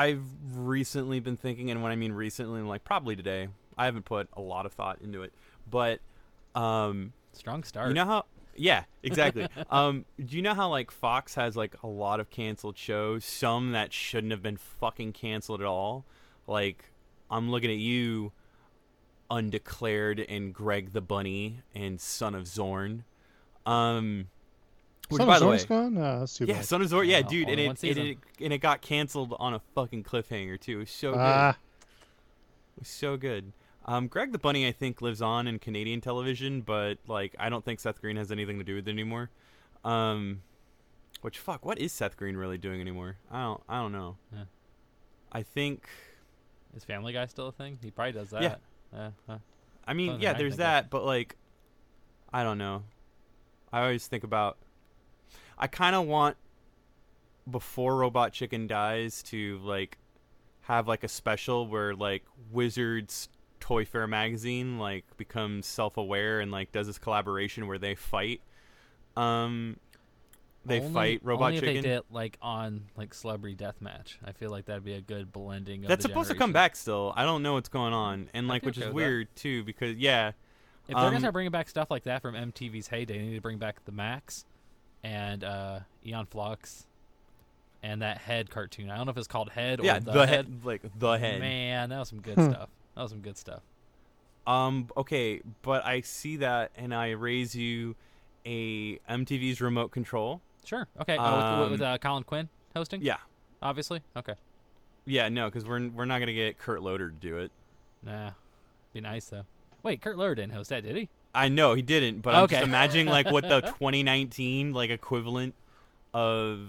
I've recently been thinking, and when I mean recently, like probably today. I haven't put a lot of thought into it, but um, Strong start. you know how? Yeah, exactly. um, do you know how like Fox has like a lot of canceled shows, some that shouldn't have been fucking canceled at all? Like, I'm looking at you, Undeclared, and Greg the Bunny, and Son of Zorn. Um, which Son by of the way, Zorn's gone? Oh, that's too yeah, bad. Son of Zorn. Yeah, dude, and only it, and it and it got canceled on a fucking cliffhanger too. It was so good. Ah, It was so good. Um, Greg the Bunny, I think, lives on in Canadian television, but like, I don't think Seth Green has anything to do with it anymore. Um, which fuck, what is Seth Green really doing anymore? I don't, I don't know. Yeah. I think, Is Family Guy still a thing? He probably does that. Yeah. Yeah. huh. I mean, Something yeah, I there's think of. that, but like, I don't know. I always think about. I kind of want before Robot Chicken dies to like have like a special where like Wizards ToyFare magazine like becomes self-aware and like does this collaboration where they fight. Um, they Only- fight Robot only Chicken. if they did like on like Celebrity Deathmatch. I feel like that'd be a good blending. Of That's supposed to come back still. I don't know what's going on, and like which okay is with that. weird too because yeah, If they're gonna Um, start bringing back stuff like that from MTV's heyday, they need to bring back the Maxx and uh, Aeon Flux and that Head cartoon. I don't know if it's called Head or yeah, the, the head, like the head. Man, that was some good Hmm. stuff. That was some good stuff. Um. Okay, but I see that, and I raise you a MTV's remote control. Sure. Okay. oh, with, with Um, uh, Colin Quinn hosting. Yeah. Obviously. Okay. Yeah. No, because we're we're not gonna get Kurt Loder to do it. Nah. Be nice though. Wait, Kurt Loder didn't host that, did he? I know he didn't, but I'm Okay. just imagining like what the 2019 like equivalent of.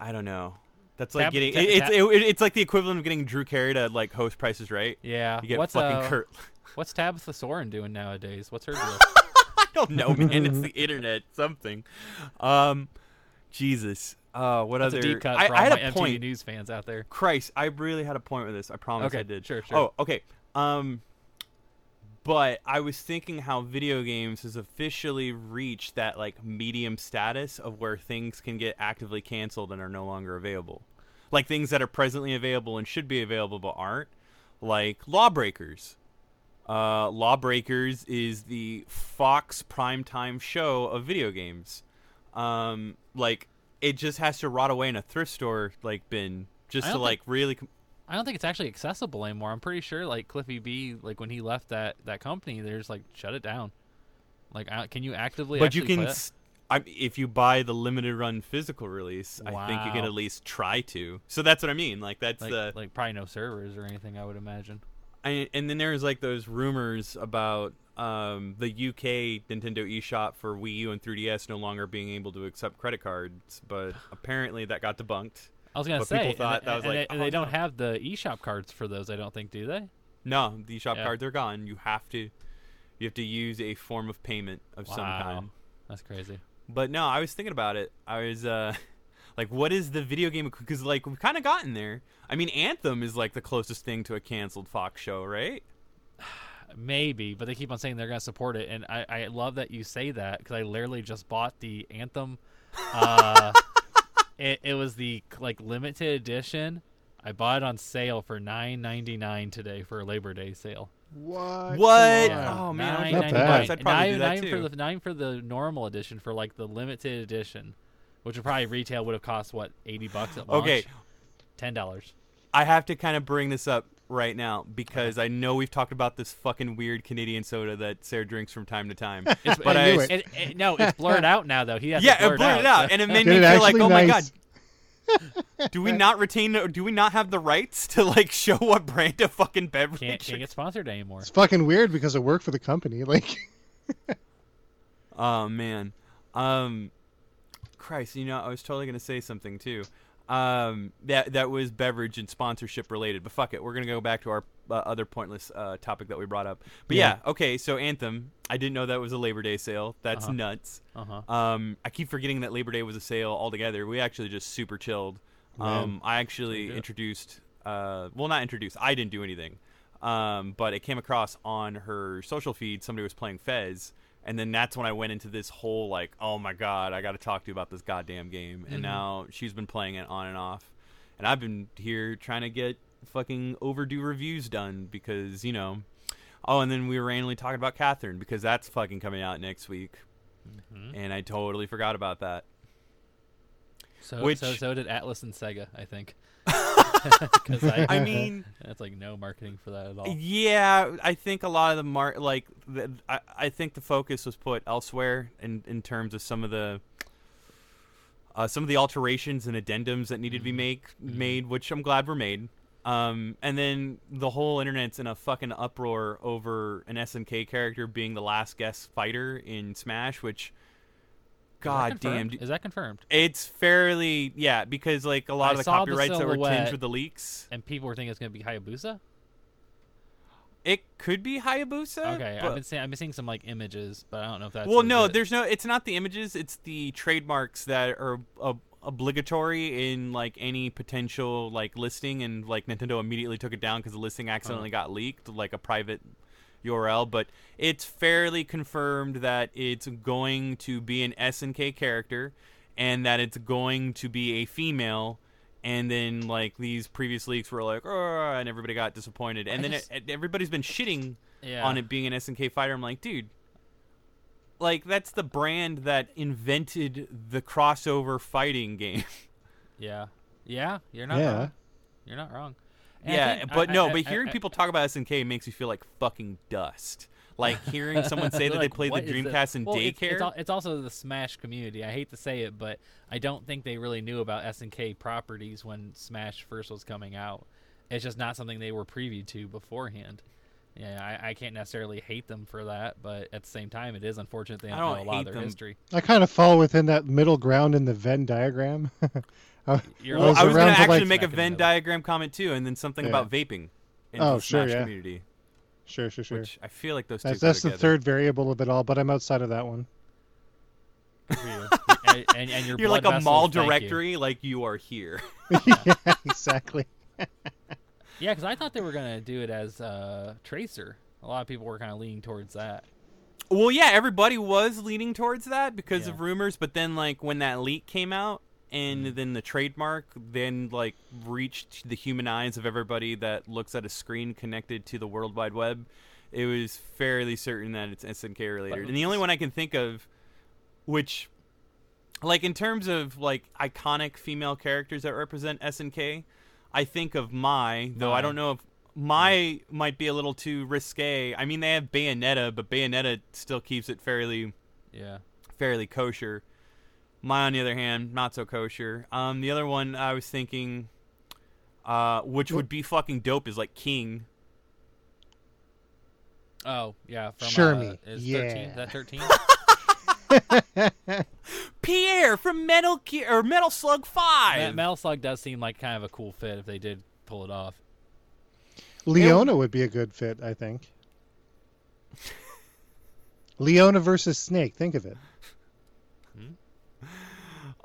I don't know. That's like Tab- getting ta- it, it's ta- it, it's like the equivalent of getting Drew Carey to like host Prices Right. Yeah. You get what's fucking uh, Kurt. What's Tabitha Soren doing nowadays? What's her deal? I don't know, man. it's the internet. Something. Um, Jesus. Uh, what That's other? deep cut I, for I had a MTV point. News fans out there. Christ, I really had a point with this. I promise Okay, I did. sure, sure. Oh, okay. Um, but I was thinking how video games has officially reached that like medium status of where things can get actively canceled and are no longer available, like things that are presently available and should be available but aren't, like Lawbreakers. Uh, Lawbreakers is the Fox primetime show of video games. Um, like it just has to rot away in a thrift store like bin just to like really. Com- I don't think it's actually accessible anymore. I'm pretty sure like Cliffy B, like when he left that that company, they're just like shut it down. Like, uh, can you actively? but you can play it? s- I, if you buy the limited run physical release wow. i think you can at least try to so that's what i mean like that's like, the like probably no servers or anything. I would imagine. I, and then there's like those rumors about um, the uk nintendo eshop for wii u and 3ds no longer being able to accept credit cards but apparently that got debunked I was gonna But say, people thought they- that was and like, they, and they oh, don't no. have the eShop cards for those. I don't think, do they? no the eshop Yeah. cards are gone you have to you have to use a form of payment of some kind That's crazy. But no, I was thinking about it. I was uh like what is the video game cuz like we've kind of gotten there. I mean Anthem is like the closest thing to a canceled Fox show, right? Maybe, but they keep on saying they're gonna support it, and I, I love that you say that because I literally just bought the Anthem. Uh, it, it was the like limited edition. I bought it on sale for nine ninety nine today for a Labor Day sale. What? What? Come on. Oh, man, I nine Not ninety bad. nine. I'd probably nine, do that nine too. for the nine for the normal edition for like the limited edition, which would probably retail would have cost what eighty bucks at launch. Okay. ten dollars. I have to kind of bring this up right now because I know we've talked about this fucking weird Canadian soda that Sarah drinks from time to time. It's, But I knew I- it. it, it- no, it's blurred out now though. He has yeah, it blurred, it blurred it out, and it made Did me it feel like, actually oh my god, do we not retain? Do we not have the rights to like show what brand of fucking beverage? can't can't get sponsored anymore. It's fucking weird because it worked for the company. Like, Oh man. Um Christ, you know, I was totally gonna say something too. Um that that was beverage and sponsorship related, but fuck it, we're gonna go back to our uh, other pointless uh, topic that we brought up. But yeah. Yeah. okay, so Anthem, I didn't know that was a Labor Day sale. That's Uh-huh. nuts. Uh huh. Um I keep forgetting that Labor Day was a sale altogether. We actually just super chilled. Um I actually introduced uh well not introduced, I didn't do anything. Um but it came across on her social feed somebody was playing Fez and then that's when I went into this whole like, oh my god, I got to talk to you about this goddamn game. Mm-hmm. And now she's been playing it on and off, and I've been here trying to get fucking overdue reviews done because you know. Oh, and then we were randomly talking about Catherine because that's fucking coming out next week, Mhm. and I totally forgot about that. So, Which- so so did Atlus and Sega, I think. 'Cause I, I mean, that's like no marketing for that at all. Yeah, I think a lot of the mar like the, I, I think the focus was put elsewhere in in terms of some of the uh, some of the alterations and addendums that needed to be Mhm. make Mhm. made, which I'm glad were made. Um, and then the whole internet's in a fucking uproar over an SNK character being the last guest fighter in Smash, which God damn, Is that confirmed? it's fairly yeah because like a lot I of the saw the copyrights that were tinged with the leaks, And people were thinking it's gonna be Hayabusa. it could be Hayabusa. Okay, but- I've been seeing I've been seeing some like images, but I don't know if that's well, no, legit. there's no. It's not the images. It's the trademarks that are uh, obligatory in like any potential like listing, and like Nintendo immediately took it down because the listing accidentally got leaked, like a private URL. But it's fairly confirmed that it's going to be an SNK character, and that it's going to be a female. And then like these previous leaks were like, oh, and everybody got disappointed. And I then just- it, everybody's been shitting yeah. on it being an SNK fighter. I'm like, dude, like that's the brand that invented the crossover fighting game. Yeah, yeah, you're not Yeah. wrong. You're not wrong. And yeah, think- but I- no, I- but I- hearing I- people talk about SNK makes me feel like fucking dust. Like hearing someone say that they played the what is this? Dreamcast in Well, it's- daycare. It's, al- it's also the Smash community. I hate to say it, but I don't think they really knew about SNK properties when Smash first was coming out. It's just not something they were privy to beforehand. Yeah, I, I can't necessarily hate them for that, but at the same time, it is unfortunate they don't, don't know a lot of their them. history. I kind of fall within that middle ground in the Venn diagram. Uh, You're well, was I was gonna actually like- make a Smack in the Venn diagram comment too, and then something Yeah. about vaping in Oh, the sure, Smash yeah. community, sure, sure, sure. which I feel like those two That's, that's the third variable of it all, but I'm outside of that one. Good for you. and, and, and your You're like blood a mall vessels, thank you. directory, like you are here. yeah, exactly. Yeah, because I thought they were gonna do it as uh, Tracer. A lot of people were kind of leaning towards that. Well, yeah, everybody was leaning towards that because Yeah. of rumors, but then like when that leak came out and Mhm. then the trademark then like reached the human eyes of everybody that looks at a screen connected to the World Wide Web, it was fairly certain that it's SNK related. And the only one I can think of which like in terms of like iconic female characters that represent SNK, I think of Mai, though I don't know if Mai might be a little too risque. I mean, they have Bayonetta, but Bayonetta still keeps it fairly Yeah. fairly kosher. Mai, on the other hand, not so kosher. Um, the other one I was thinking, uh, which would be fucking dope, is like King. Oh yeah. From, Sure uh, me. Is Yeah. 13? Is that thirteen? Pierre from Metal Gear or Metal Slug Five. Metal Slug does seem like kind of a cool fit if they did pull it off. Leona would be a good fit, I think. Leona versus Snake. Think of it.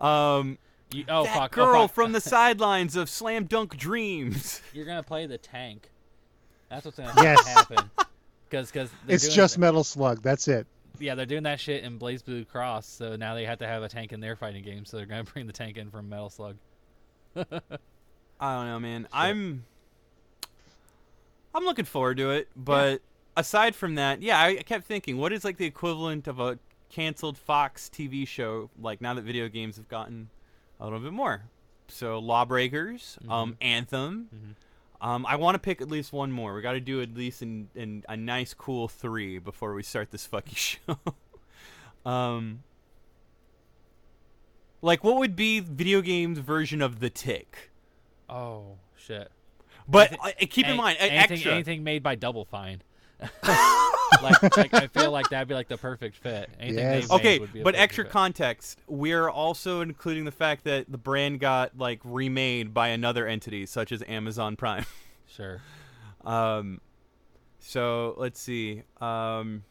Um, You, oh that fuck! oh, girl fuck. from the sidelines of Slam Dunk Dreams. You're gonna play the tank. That's what's gonna Yes. happen. Because because It's just Metal Slug. That's it. yeah they're doing that shit in BlazBlue Cross, so now they have to have a tank in their fighting game. So they're gonna bring the tank in from Metal Slug. I don't know, man. I'm I'm looking forward to it, but aside from that, yeah, I kept thinking, what is like the equivalent of a canceled Fox TV show? Like now that video games have gotten a little bit more. So Lawbreakers, um, Anthem. Mhm. Um, I want to pick at least one more. We got to do at least in, in a nice, cool three before we start this fucking show. um, like what would be video games version of the Tick? Oh shit! But Anything- uh, keep in mind, anything, extra. anything made by Double Fine. like, like I feel like that'd be like the perfect fit. Anything Yes. they've Okay, would be but extra fit. context. We're also including the fact that the brand got like remade by another entity, such as Amazon Prime. Sure. Um, so let's see. Um,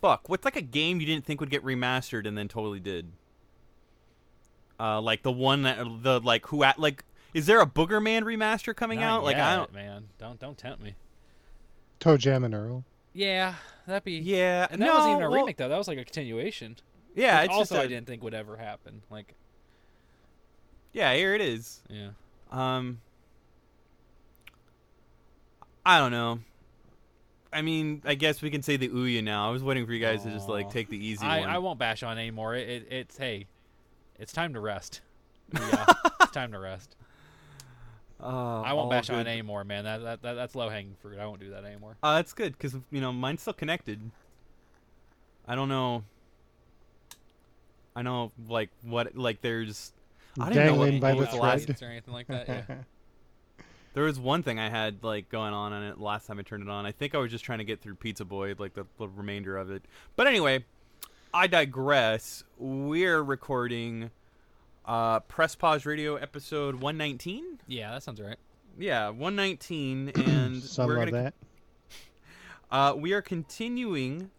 fuck, what's like a game you didn't think would get remastered and then totally did? Uh, like the one that the like who at like is there a Boogerman remaster coming Not out? Like I don't. man. Don't don't tempt me. ToeJam and Earl. Yeah, that'd be. Yeah, And that no, wasn't even a well, remake though. That was like a continuation. Yeah, it's also just I a- didn't think would ever happen. Like, Yeah, here it is. yeah. Um, I don't know. I mean, I guess we can say the Ouya now. I was waiting for you guys to just like take the easy I, one. I won't bash on anymore. It, it, it's hey, it's time to rest. Yeah, it's time to rest. Uh, I won't all bash on it anymore, man. That, that, that that's low hanging fruit. I won't do that anymore. Uh, that's good because you know mine's still connected. I don't know. I know like what like there's. I don't know what Dangling by what the was the last- or anything like that. Yeah. There was one thing I had like going on on it last time I turned it on. I think I was just trying to get through Pizza Boy, like the, the remainder of it. But anyway, I digress. We're recording uh Press Pause Radio episode 119. yeah, that sounds right. Yeah, 119 and Some we're love gonna that. Uh, we are continuing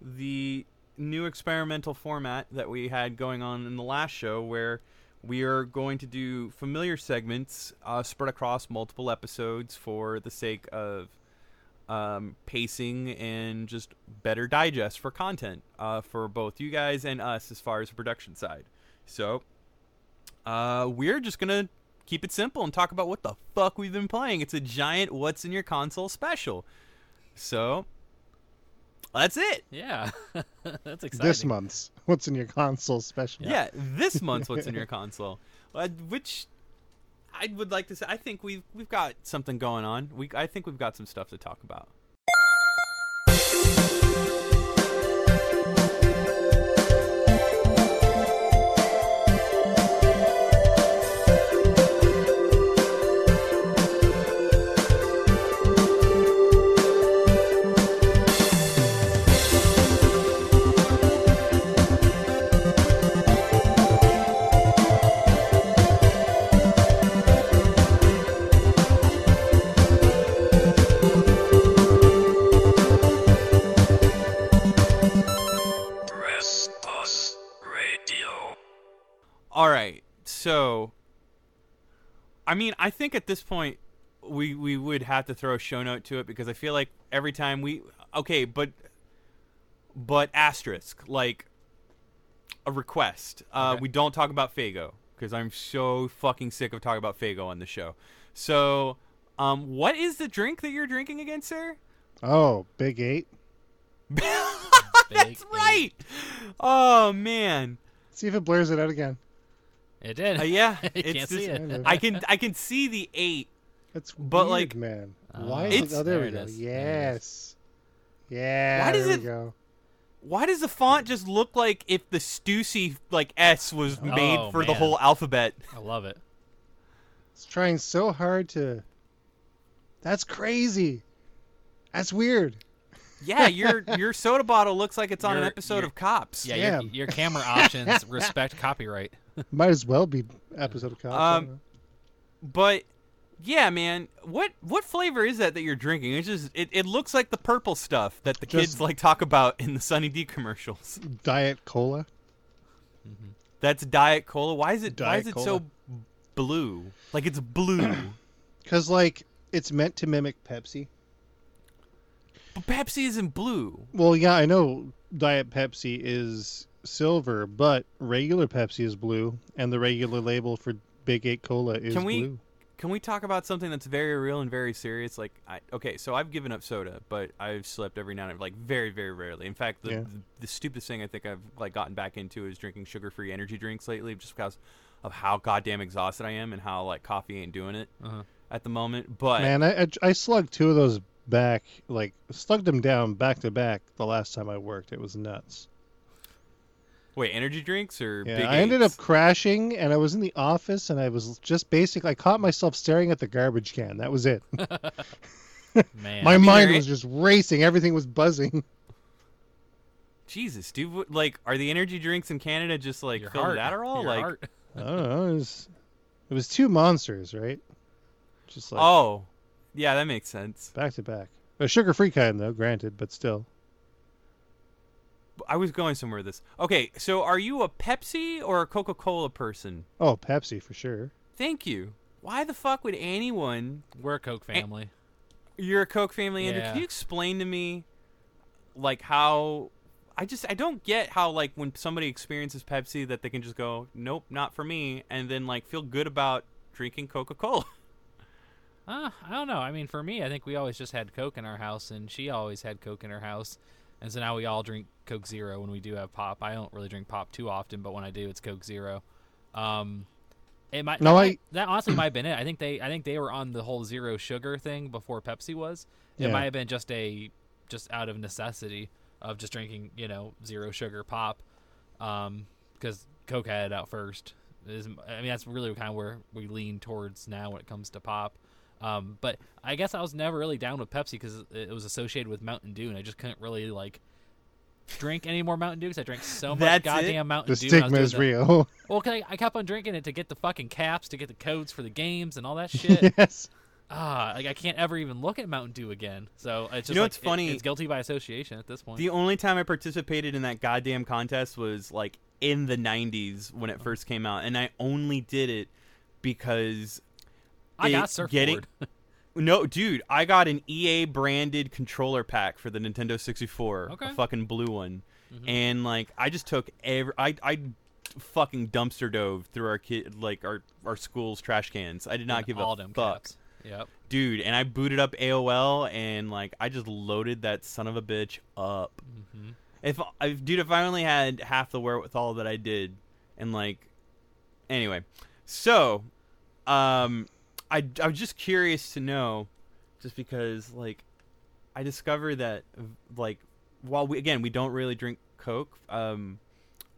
the new experimental format that we had going on in the last show, where we are going to do familiar segments uh, spread across multiple episodes for the sake of um, pacing and just better digest for content uh, for both you guys and us as far as the production side. So, uh, we're just gonna keep it simple and talk about what the fuck we've been playing. It's a giant "What's in Your Console" special. So that's it. Yeah, that's exciting. This month's What's in Your Console special. Yeah, this month's what's in your console, uh, which I would like to say. I think we've we've got something going on. We I think we've got some stuff to talk about. So I mean, I think at this point we we would have to throw a show note to it because I feel like every time we okay, but but asterisk like a request. Uh, Okay. We don't talk about Fago because I'm so fucking sick of talking about Fago on the show. So, um, what is the drink that you're drinking again, sir? Oh, Big Eight. That's Big right. Oh man. See if it blurs it out again. It did. Uh, yeah, you it's can't see just- it. I can I can see the eight. It's But, weird, like, man. Oh, Why is It's- it? Oh, there, there we it go. is. Yes. Yeah. Why does there it- we go. Why does the font just look like if the Stussy like S was made Oh, for the whole alphabet? I love it. It's trying so hard to. That's crazy. That's weird. Yeah, your your soda bottle looks like it's on an episode your- of Cops. Yeah, your, your camera options respect copyright. Might as well be episode of Cops. Um. But yeah, man, what what flavor is that that you're drinking? It's just it, it looks like the purple stuff that the kids like talk about in the Sunny D commercials. Diet Cola. That's Diet Cola. Why is it why is it Cola. so blue? Like it's blue. Because, like, it's meant to mimic Pepsi. but Pepsi isn't blue. Well, yeah, I know Diet Pepsi is silver, but regular Pepsi is blue, and the regular label for Big Eight Cola is Can we- blue. Can we talk about something that's very real and very serious? Like, I, okay, so I've given up soda, but I've slept every now and then, like very, very rarely. In fact, the, Yeah. the, the stupidest thing I think I've like gotten back into is drinking sugar-free energy drinks lately, just because of how goddamn exhausted I am and how like coffee ain't doing it Uh-huh. at the moment. But Man, I, I, I slugged two of those back, like, slugged them down back to back the last time I worked. It was nuts. Wait, energy drinks or Yeah, big I ended up crashing, and I was in the office, and I was just basically, I caught myself staring at the garbage can. That was it. Man, My mean, mind was just racing. Everything was buzzing. Jesus, dude, like, are the energy drinks in Canada just like your filled heart, with Adderall? your like, heart. I don't know. It was, it was two monsters, right? Just like oh, yeah, that makes sense. back to back. A sugar-free kind, though, granted, but still. I was going somewhere with this. Okay, so are you a Pepsi or a Coca-Cola person? Oh, Pepsi for sure. Thank you. Why the fuck would anyone? We're a Coke family. You're a Coke family, Andrew. Yeah. Can you explain to me, like how? I just I don't get how like when somebody experiences Pepsi that they can just go nope not for me and then like feel good about drinking Coca Cola. Uh, I don't know. I mean, for me, I think we always just had Coke in our house, and she always had Coke in her house, and so now we all drink Coke Zero when we do have pop. I don't really drink pop too often, but when I do, it's Coke Zero. Um, it might No, that, I- that honestly might have been it. I think they I think they were on the whole zero sugar thing before Pepsi was. It Yeah. might have been just a just out of necessity of just drinking you know zero sugar pop, um, because Coke had it out first. Is I mean that's really kind of where we lean towards now when it comes to pop. Um, but I guess I was never really down with Pepsi because it was associated with Mountain Dew, and I just couldn't really like drink any more Mountain Dew because I drank so much That's it? goddamn Mountain The Dew. The I was stigma is doing that. real. Well, 'cause I, I kept on drinking it to get the fucking caps, to get the codes for the games and all that shit. yes. ah, like I can't ever even look at Mountain Dew again. So it's just you know like, what's it- funny? it's guilty by association at this point. The only time I participated in that goddamn contest was like in the 90s when it first came out, and I only did it because I got it- surfboard. getting- no, dude, I got an EA branded controller pack for the Nintendo 64, Okay. a fucking blue one, Mhm. and like I just took every I I fucking dumpster dove through our kid like our our school's trash cans. I did not And give all a them fuck. caps. Yep. dude and i booted up aol and like i just loaded that son of a bitch up hmm if I, dude if i only had half the wherewithal that i did and like anyway so um i i was just curious to know just because like i discovered that like while we again we don't really drink coke um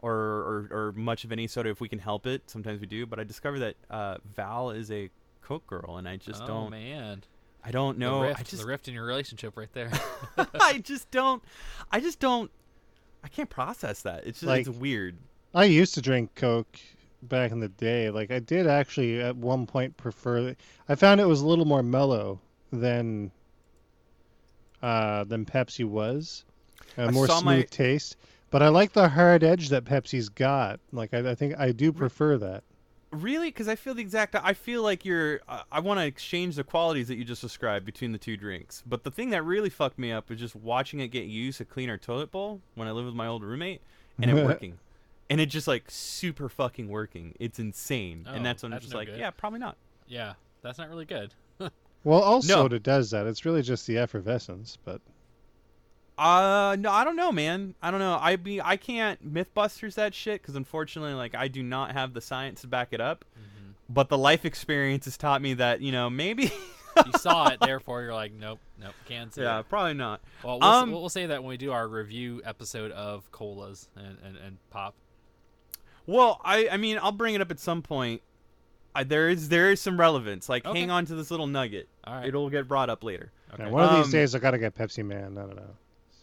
or, or or much of any soda if we can help it sometimes we do but i discovered that uh val is a coke girl and i just oh, don't man. i don't know the rift, i just the rift in your relationship right there. I just don't. I just don't. I can't process that. It's just Like- it's weird. I used to drink Coke back in the day. Like I did actually at one point prefer. I found it was a little more mellow than uh, than Pepsi was, a more smooth my- taste. But I like the hard edge that Pepsi's got. Like I, I think I do prefer that. Really, because I feel the exact. I feel like you're. I, I want to exchange the qualities that you just described between the two drinks. But the thing that really fucked me up was just watching it get used to clean our toilet bowl when I lived with my old roommate, and it working, and it just like super fucking working. It's insane, Oh, and that's when I'm just no like, good. yeah, probably not. yeah, that's not really good. Well, also No. soda does that. It's really just the effervescence. But Uh, no, I don't know, man. I don't know. I be I can't MythBusters that shit because unfortunately, like, I do not have the science to back it up. Mhm. But the life experience has taught me that you know maybe. You saw it, therefore you're like, nope, nope, can't see yeah, it. probably not. Well, we'll, s- Um, we'll say that when we do our review episode of colas and, and, and pop. Well, I I mean I'll bring it up at some point. I, there is there is some relevance. Like Okay. hang on to this little nugget. All right. It'll get brought up later. okay. yeah, one of these Um, days I gotta get Pepsi Man. I don't know.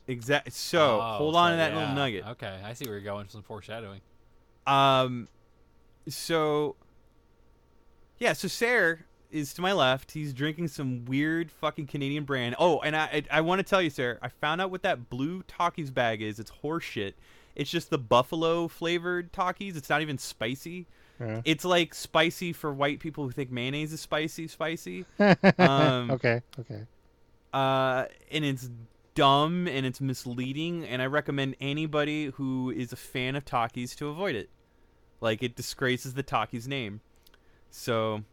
Exactly. So Oh, hold on so to that yeah. little nugget. Okay, I see where you're going. Some foreshadowing. Um, so yeah, so Sarah is to my left. He's drinking some weird fucking Canadian brand. Oh, and I I, I want to tell you, Sarah, I found out what that blue Takis bag is. It's horseshit. It's just the buffalo flavored Takis. It's not even spicy. Yeah. It's like spicy for white people who think mayonnaise is spicy, spicy. Um, okay. Okay. uh, and it's dumb and it's misleading. And I recommend anybody who is a fan of Takis to avoid it. Like it disgraces the Takis name. So,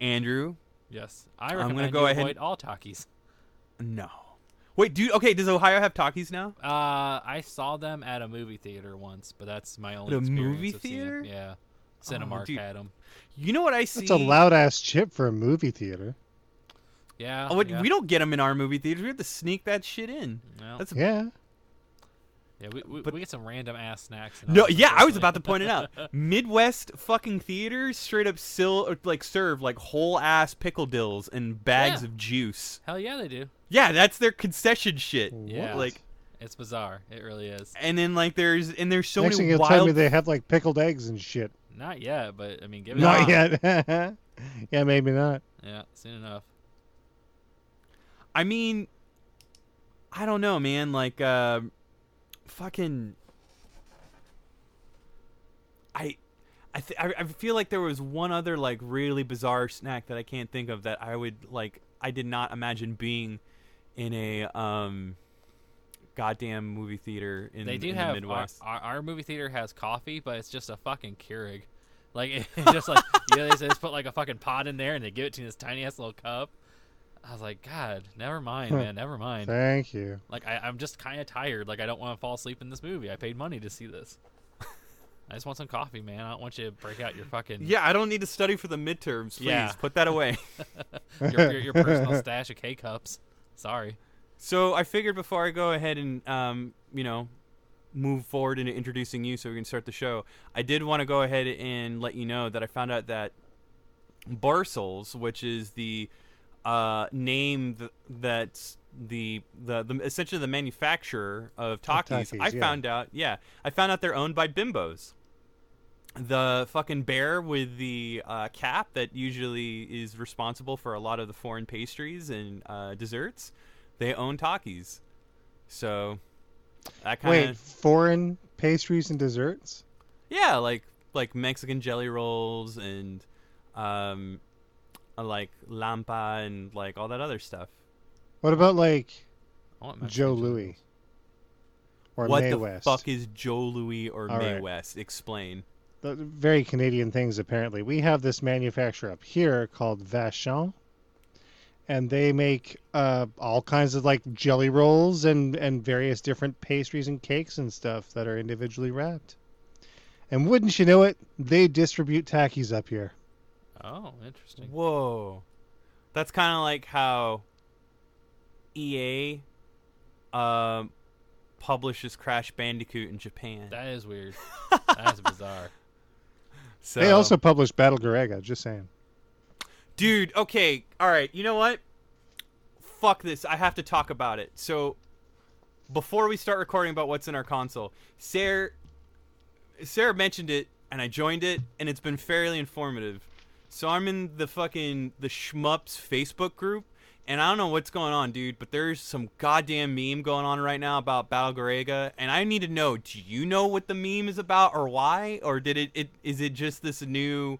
Andrew, Yes, I I'm gonna go you ahead avoid and- all Takis. no. Wait, dude. Okay, does Ohio have Takis now? Uh, I saw them at a movie theater once, but that's my only At a experience movie of seeing 'em. theater? Yeah, Cinemark dude. had them. You know what I see? It's a loud ass chip for a movie theater. Yeah, Oh, wait, yeah. We don't get them in our movie theaters. We have to sneak that shit in. Well, That's Yeah. Yeah, we, we, but- we get some random ass snacks. No, ours, yeah, I was about to point it out. Midwest fucking theaters straight up still like serve like whole ass pickle dills and bags Yeah. of juice. Hell yeah, they do. Yeah, that's their concession shit. Yeah. Like, It's bizarre. It really is. and then like there's and there's so Next thing many you'll tell me they have like pickled eggs and shit. Not yet, but I mean, give it. Not time. yet. yeah, maybe not. Yeah, soon enough. I mean, I don't know, man. Like, uh, fucking. I, I, th- I I feel like there was one other like really bizarre snack that I can't think of that I would like. I did not imagine being in a um, goddamn movie theater in, they do in have the our, Midwest. our, our movie theater has coffee, but it's just a fucking Keurig. Like it just like you know, they just put like a fucking pot in there and they give it to you in this tiny ass little cup. I was like, God, never mind, man, never mind. Thank you. Like I, I'm just kind of tired. Like I don't want to fall asleep in this movie. I paid money to see this. I just want some coffee, man. I don't want you to break out your fucking Yeah, I don't need to study for the midterms. Please Yeah. put that away. your, your, your personal stash of K cups. Sorry. So I figured before I go ahead and um, you know, move forward into introducing you so we can start the show, I did want to go ahead and let you know that I found out that Barcel's, which is the uh, name th- that's the, the the essentially the manufacturer of Takis, I yeah. found out, yeah, I found out they're owned by Bimbos. The fucking bear with the uh, cap that usually is responsible for a lot of the foreign pastries and uh, desserts, they own Takis. So that kind of Wait, foreign pastries and desserts? yeah, like like Mexican jelly rolls and um, uh, like lampa and like all that other stuff. What about like I want Mexican Joe jelly Louis rolls. or what Mae the West? fuck is Joe Louis or All May right. West? Explain. The- very Canadian things apparently. We have this manufacturer up here called Vachon, and they make uh, all kinds of like jelly rolls and and various different pastries and cakes and stuff that are individually wrapped. And wouldn't you know it, they distribute Takis up here. Oh, interesting. Whoa, that's kind of like how EA um publishes Crash Bandicoot in Japan. That is weird. that is bizarre. so, They also published Battle Garegga. Just saying. Dude, okay, all right. You know what? Fuck this. I have to talk about it. So, before we start recording about what's in our console, Sarah, Sarah mentioned it, and I joined it, and it's been fairly informative. So I'm in the fucking the Shmups Facebook group, and I don't know what's going on, dude, but there's some goddamn meme going on right now about Battle Garegga, and I need to know: Do you know what the meme is about, or why, or did it? it is it just this new?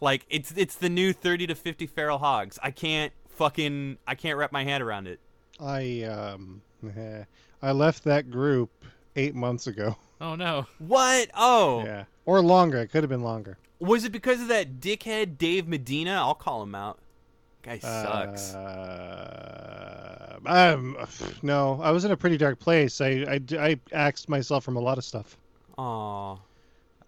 Like it's it's the new 30 to 50 feral hogs. I can't fucking I can't wrap my head around it. I um, I left that group eight months ago. Oh no. What? Oh, Yeah, or longer. It could have been longer. Was it because of that dickhead Dave Medina? I'll call him out. Guy sucks. Uh, um, no, I was in a pretty dark place. I, I, I axed myself from a lot of stuff. Aw.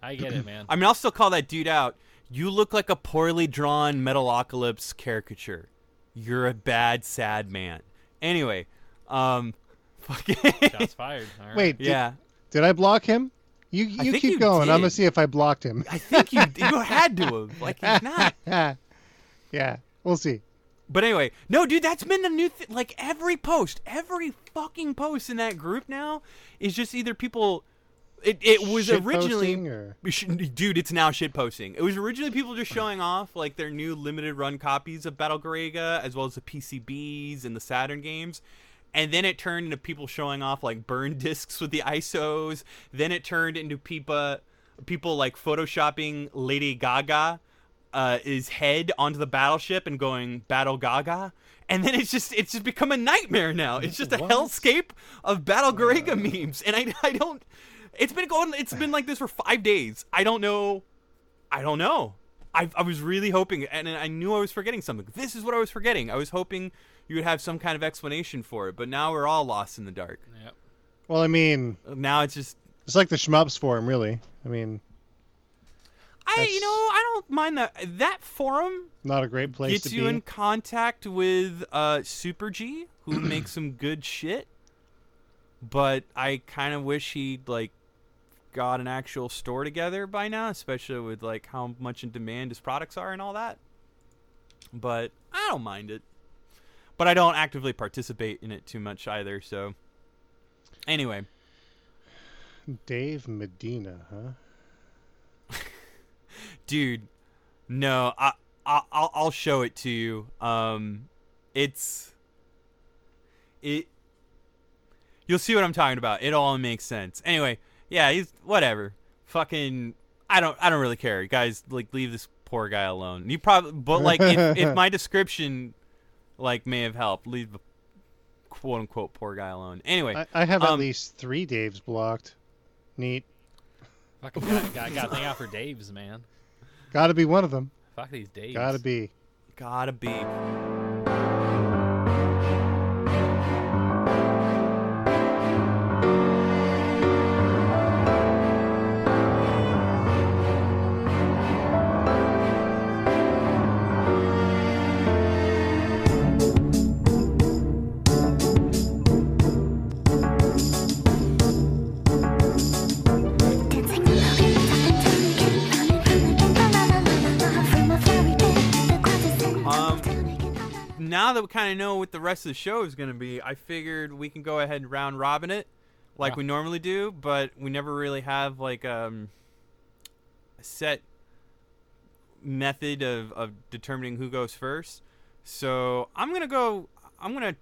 I get it, man. I mean, I'll still call that dude out. You look like a poorly drawn Metalocalypse caricature. You're a bad, sad man. Anyway, um, fucking Shots fired. All right. Wait, did, yeah. did I block him? You you keep you going. I'm gonna see if I blocked him. I think you you had to have. Like he's not. yeah, we'll see. But anyway, no, dude, that's been the new thing. Like every post, every fucking post in that group now is just either people. It it was Shit originally, or- dude, it's now shit posting. It was originally people just showing off like their new limited run copies of Battle Garegga, as well as the PCBs and the Saturn games. And then it turned into people showing off like burn discs with the ISOs. Then it turned into people people like photoshopping Lady Gaga uh, his head onto the battleship and going Battle Gaga. And then it's just it's just become a nightmare now. It's just a What? hellscape of Battle Garegga memes. And I I don't it's been going it's been like this for 5 days. I don't know I don't know. I, I was really hoping, and I knew I was forgetting something. This is what I was forgetting. I was hoping you would have some kind of explanation for it, but now we're all lost in the dark. Yep. Well, I mean, Now it's just it's like the shmups forum, really. I mean, I, That's- you know, I don't mind that. That forum not a great place gets to you be. in contact with uh, Super G, who makes some good shit. But I kind of wish he'd like got an actual store together by now, especially with like how much in demand his products are and all that. But I don't mind it. But I don't actively participate in it too much either. So. Anyway, Dave Medina, huh? dude no i, I I'll, I'll show it to you. Um it's it you'll see what i'm talking about. It all makes sense. Anyway yeah he's whatever. Fucking i don't i don't really care. Guys like leave this poor guy alone. You probably but like if, if my description like may have helped leave the quote unquote poor guy alone anyway I, I have at Um, least three Daves blocked. Neat. Fucking got, got, got thing out for Dave's, man. Gotta be one of them. Fuck these Daves. Gotta be. Gotta be. Now that we kind of know what the rest of the show is going to be, I figured we can go ahead and round robin it like Yeah. we normally do, but we never really have like um, a set method of, of determining who goes first. So I'm gonna go. I'm gonna.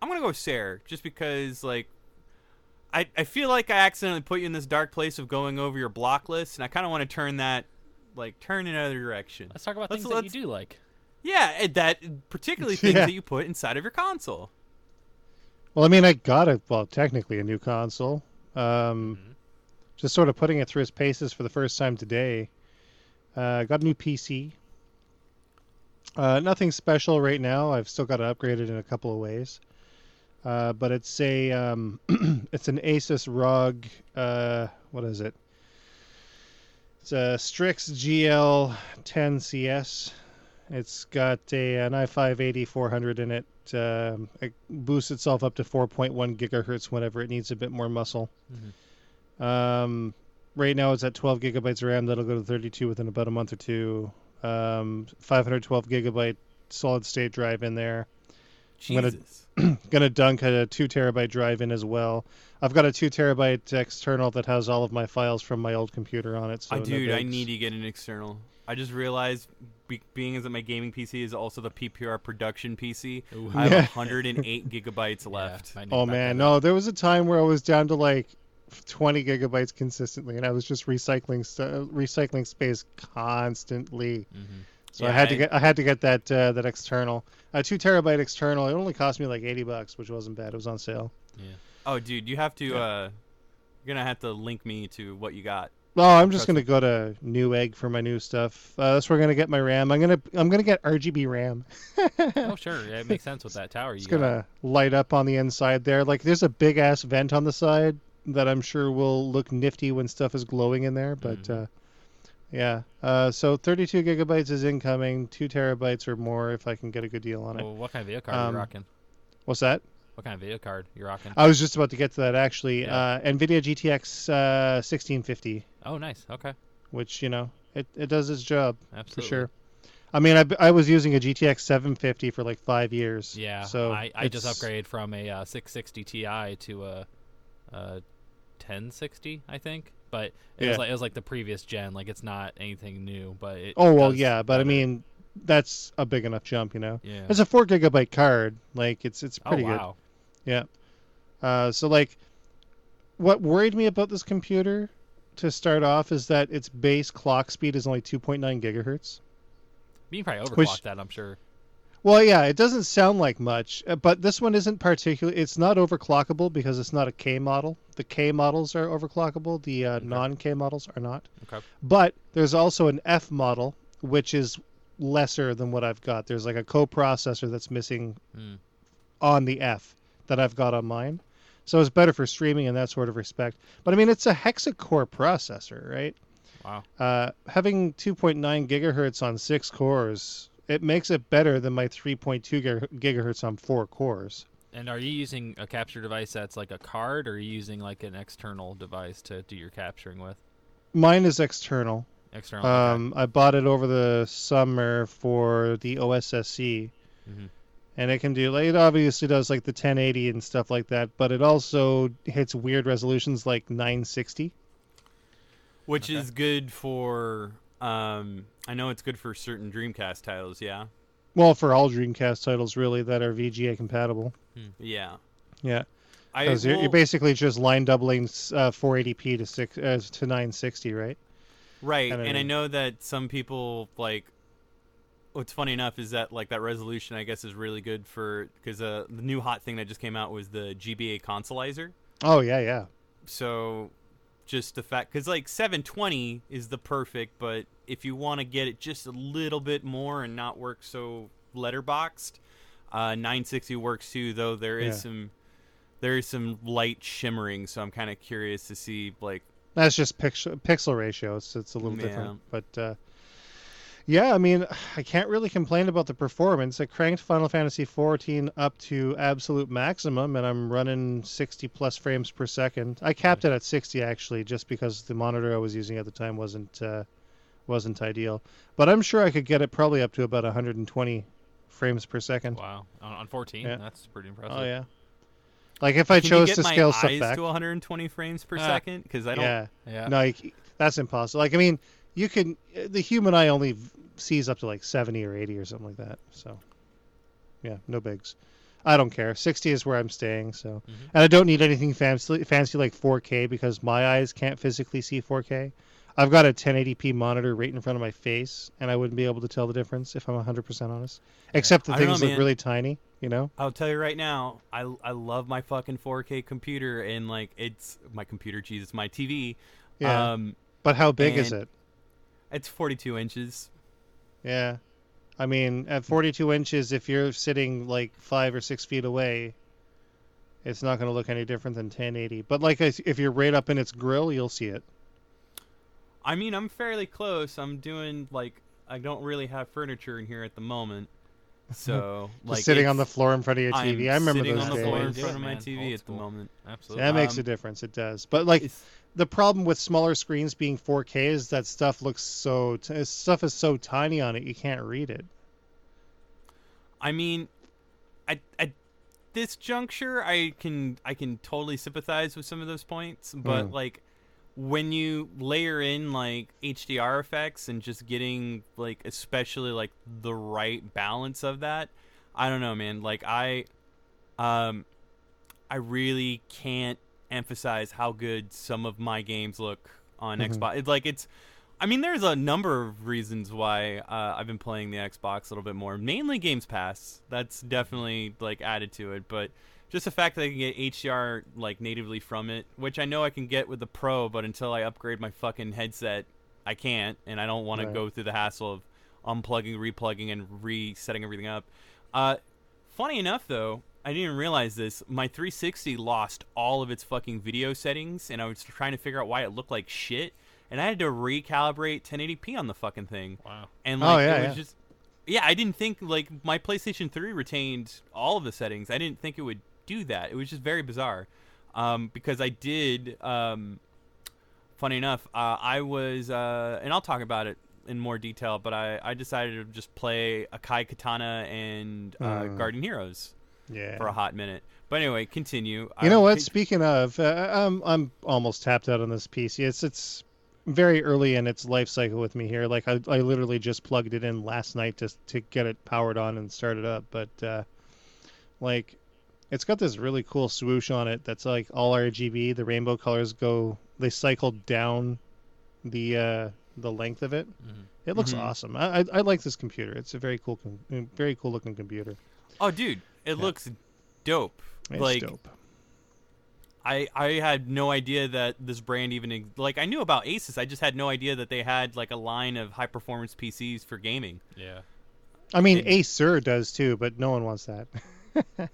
I'm gonna go Sarah, just because like. I, I feel like I accidentally put you in this dark place of going over your block list, and I kind of want to turn that, like, turn in another direction. Let's talk about Let's- things that you do like. Yeah, that particularly things Yeah. that you put inside of your console. Well, I mean, I got a well, technically a new console. Um, Mm-hmm. just sort of putting it through its paces for the first time today. Uh, got a new PC. Uh, nothing special right now. I've still got to upgrade it in a couple of ways. Uh, but it's a um, it's an Asus ROG. Uh, what is it? It's a Strix GL 10CS. It's got a an i5 8400 in it. Um, it boosts itself up to 4.1 gigahertz whenever it needs a bit more muscle. Um, right now it's at 12 gigabytes of RAM. That'll go to 32 within about a month or two. Um, 512 gigabyte solid state drive in there. I'm gonna- Jesus. Gonna dunk a two terabyte drive in as well. I've got a two terabyte external that has all of my files from my old computer on it. So I no dude, I need to get an external. I just realized, be, being as that my gaming PC is also the PPR production PC, Ooh. I have Yeah. 108 gigabytes left. might need Oh man, no, there was a time where I was down to like 20 gigabytes consistently, and I was just recycling st- recycling space constantly. Mhm. So I Yeah, had to get I had to get that uh, that external, a two terabyte external. It only cost me like 80 bucks, which wasn't bad. It was on sale. Yeah. Oh, dude, you have to. Yeah. uh You're gonna have to link me to what you got. No, I'm just Trust gonna go to Newegg for my new stuff. Uh, that's where I'm gonna get my RAM. I'm gonna I'm gonna get RGB RAM. Oh sure, yeah, it makes sense with that tower. You It's got. gonna light up on the inside there. Like there's a big ass vent on the side that I'm sure will look nifty when stuff is glowing in there. But Mhm. uh, yeah, uh, so 32 gigabytes is incoming. Two terabytes or more if I can get a good deal on it. Well, what kind of video card are Um, you rocking? What's that? What kind of video card you're rocking? I was just about to get to that actually. Yeah. Uh, NVIDIA GTX uh, 1650, oh, nice. Okay, which you know it, it does its job absolutely. for sure. I mean, I, I was using a GTX 750 for like five years. Yeah. So I, I just upgraded from a uh, 660 Ti to a, a 1060, I think. But it was like it was like the previous gen. Like it's not anything new, but it. Oh well, yeah, but I mean, that's a big enough jump, you know. yeah. It's a four gigabyte card. Like it's it's oh pretty wow. Yeah. Uh, so like, what worried me about this computer to start off is that its base clock speed is only 2.9 gigahertz. You can probably overclock Which- that. I'm sure. Well, yeah, it doesn't sound like much, uh, but this one isn't particularly. It's not overclockable because it's not a K model. The K models are overclockable. The uh, Okay. non-K models are not. Okay. But there's also an F model, which is lesser than what I've got. There's like a coprocessor that's missing Mm. on the F that I've got on mine. So it's better for streaming in that sort of respect. But I mean, it's a hexa-core processor, right? Wow. Uh, having 2.9 gigahertz on six cores, it makes it better than my 3.2 gigahertz on four cores. And are you using a capture device that's like a card, or are you using like an external device to do your capturing with? Mine is external. External. okay. Um, I bought it over the summer for the OSSC, Mhm. And it can do. Like, it obviously does like the 1080 and stuff like that, but it also hits weird resolutions like 960. Which Okay. is good for. Um, I know it's good for certain Dreamcast titles. Yeah. Well, for all Dreamcast titles really that are VGA compatible. Yeah. Yeah, I because you're, you're basically just line doubling uh, 480p to six uh, to 960, right? right, kinda and I mean- know that some people like. What's funny enough is that like that resolution I guess is really good for because uh, the new hot thing that just came out was the GBA consolizer. Oh yeah, yeah. So just the fact because like 720 is the perfect, but if you want to get it just a little bit more and not work so letterboxed, uh, 960 works too. Though there is Yeah. some there is some light shimmering, so I'm kind of curious to see like That's just pixel pixel ratio. It's it's a little Yeah. different, but uh, yeah, I mean, I can't really complain about the performance. I cranked Final Fantasy 14 up to absolute maximum, and I'm running 60 plus frames per second. I capped it at 60 actually, just because the monitor I was using at the time wasn't uh, wasn't ideal. But I'm sure I could get it probably up to about 120 frames per second. Wow, on, on 14, Yeah. that's pretty impressive. Oh yeah. Like if I can chose you get to my scale eyes stuff back. to 120 frames per Ah. second because I don't. yeah. yeah. No, you, that's impossible. Like, I mean, you can. The human eye only sees up to like seventy or eighty or something like that. So, yeah, no bigs. I don't care. Sixty is where I'm staying. So, Mhm. and I don't need anything fancy, fancy like 4K because my eyes can't physically see 4K. I've got a 1080p monitor right in front of my face, and I wouldn't be able to tell the difference if I'm 100% honest. Except the don't know, things look really tiny, you know. I'll tell you right now, I I love my fucking 4K computer and like it's my computer. Jesus, my TV. Yeah. Um, but how big is it? It's 42 inches. Yeah. I mean, at 42 inches, if you're sitting like five or six feet away, it's not going to look any different than 1080. But like, if if you're right up in its grill, you'll see it. I mean, I'm fairly close. I'm doing like I don't really have furniture in here at the moment, so Just like sitting on the floor in front of your I'm TV. I remember sitting those on the days. floor in front of my TV old at the moment. Absolutely. that makes Um, a difference. It does. But like, It's- the problem with smaller screens being 4K is that stuff looks so t- stuff is so tiny on it you can't read it. I mean, at at this juncture, I can I can totally sympathize with some of those points, but Hmm. like when you layer in like HDR effects and just getting like especially like the right balance of that, I don't know, man. Like I, um, I really can't emphasize how good some of my games look on Mhm. Xbox. It's like it's I mean, there's a number of reasons why uh, I've been playing the Xbox a little bit more. Mainly Games Pass. That's definitely like added to it, but just the fact that I can get HDR like natively from it, which I know I can get with the Pro, but until I upgrade my fucking headset, I can't, and I don't want Right. to go through the hassle of unplugging, replugging, and resetting everything up. Uh, funny enough, though, I didn't realize this. My 360 lost all of its fucking video settings, and I was trying to figure out why it looked like shit. And I had to recalibrate 1080p on the fucking thing. Wow. And Oh, like yeah, it was yeah. just yeah, I didn't think like my PlayStation 3 retained all of the settings. I didn't think it would do that. It was just very bizarre. Um, because I did um, funny enough, uh, I was uh, and I'll talk about it in more detail, but I, I decided to just play Akai Katana and uh, Mm. Guardian Heroes Yeah. for a hot minute. But anyway, continue. You know Um, what? con- Speaking of, uh, I'm I'm almost tapped out on this PC. It's it's very early in its life cycle with me here. Like I, I literally just plugged it in last night just to get it powered on and started up. But uh, like, it's got this really cool swoosh on it that's like all RGB. The rainbow colors go they cycle down the uh, the length of it. Mhm. It looks Mhm. awesome. I, I I like this computer. It's a very cool com- very cool looking computer. Oh, dude, it Yeah. looks dope. It's like dope. I I had no idea that this brand even like I knew about Asus. I just had no idea that they had like a line of high performance PCs for gaming. Yeah. I mean, it- Acer does too, but no one wants that. Yeah,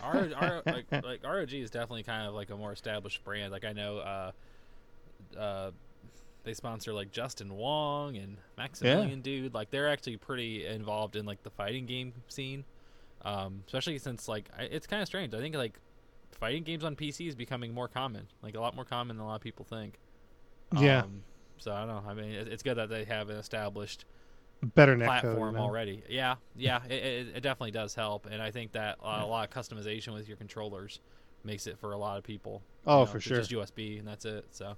R, R, like, like ROG is definitely kind of like a more established brand. Like I know, uh, uh, they sponsor like Justin Wong and Maximilian Dood. Like they're actually pretty involved in like the fighting game scene. Um, especially since like I, it's kind of strange. I think like fighting games on PC is becoming more common. Like a lot more common than a lot of people think. Yeah. Um, so I don't know. I mean, it, it's good that they have an established Better platform you already. Yeah, yeah, it, it, it definitely does help, and I think that uh, a lot of customization with your controllers makes it for a lot of people. you Oh, know, for sure. Just USB, and that's it. So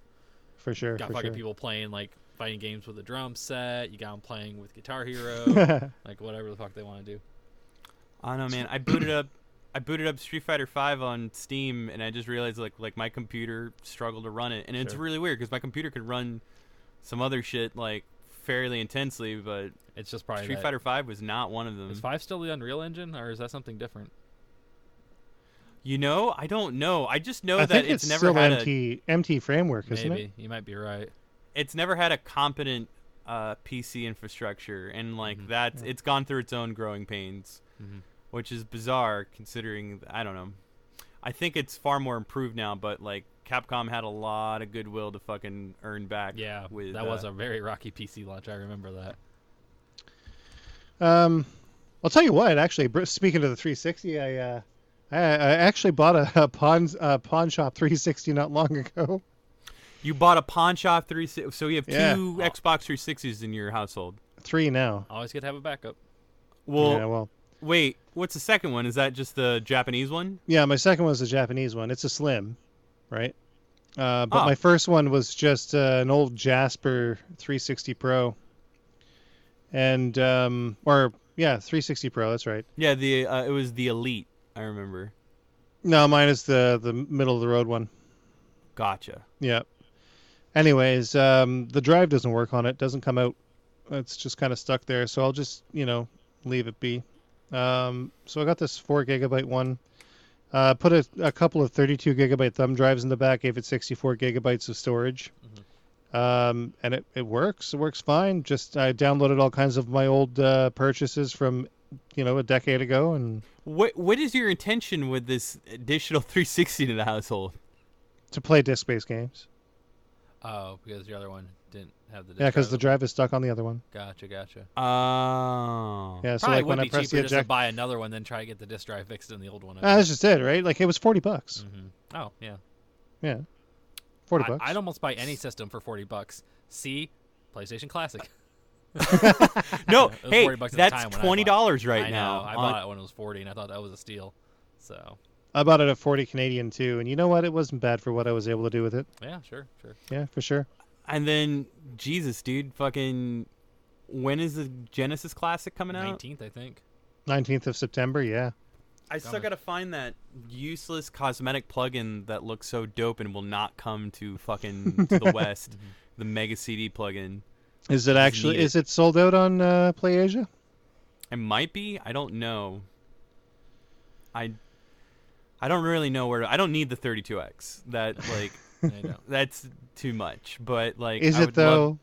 For sure. got For fucking sure. people playing like fighting games with a drum set. You got them playing with Guitar Hero, like whatever the fuck they want to do. I don't know, man. I booted up I booted up Street Fighter Five on Steam, and I just realized like like my computer struggled to run it, and it's really weird because my computer could run some other shit like fairly intensely, but It's just probably Street that- Fighter Five was not one of them. Is five still the Unreal Engine, or is that something different? You know, I don't know. I just know I that think it's, it's, never still had a MT MT framework, isn't Maybe it? you might be right. it's never had a competent uh, PC infrastructure, and like Mhm. that's it's gone through its own growing pains, Mhm. Which is bizarre considering I don't know. I think it's far more improved now, but like Capcom had a lot of goodwill to fucking earn back. Yeah, with that was uh, a very rocky PC launch. I remember that. Um, I'll tell you what. Actually, speaking of the 360, I uh, I, I actually bought a, a pawn uh, pawn shop 360 not long ago. you bought a pawn shop 360. So you have Yeah. two Xbox 360s in your household. Three now. Always good to have a backup. Well, yeah, well, wait, what's the second one? Is that just the Japanese one? yeah. My second one was the Japanese one. It's a slim, right? Uh, but Oh. my first one was just uh, an old Jasper 360 Pro, and um, or yeah, 360 Pro. That's right. Yeah, the uh, it was the Elite. I remember. No, mine is the the middle of the road one. Gotcha. Yeah. Anyways, um, the drive doesn't work on it. Doesn't come out. It's just kind of stuck there. So I'll just you know leave it be. Um, so I got this four gigabyte one. Uh, put a, a couple of 32 gigabyte thumb drives in the back. Gave it 64 gigabytes of storage. Um, and it, it works. It works fine. Just I downloaded all kinds of my old uh, purchases from you know a decade ago and What what is your intention with this additional 360 to the household? to play disc based games. Oh, because the other one didn't have the. Yeah, because the drive. drive is stuck on the other one. Gotcha, gotcha. Oh. Yeah, so Probably like would when I be press cheaper the just to eject, buy another one than try to get the disk drive fixed in the old one. Ah, that's just it, right? Like it was 40 bucks. hmm Oh yeah. Yeah. 40 I, bucks. I'd almost buy any system for forty bucks. See, PlayStation Classic. No, It was hey, 40 bucks at the that's time when I twenty dollars right I now. Know. I on- bought it when it was forty, and I thought that was a steal. So I bought it at 40 Canadian too, and you know what? It wasn't bad for what I was able to do with it. yeah, sure, sure. Yeah, for sure. And then Jesus, dude, fucking. When is the Genesis Classic coming out? Nineteenth, I think. 19th of September, yeah. I still Dumbass. gotta find that useless cosmetic plugin that looks so dope and will not come to fucking to the West. The Mega CD plugin. Is it actually Is it sold out on uh, PlayAsia? It might be. I don't know. I. I don't really know where. To, I don't need the 32x. That like I know. that's too much. But like, Is I it would love- though?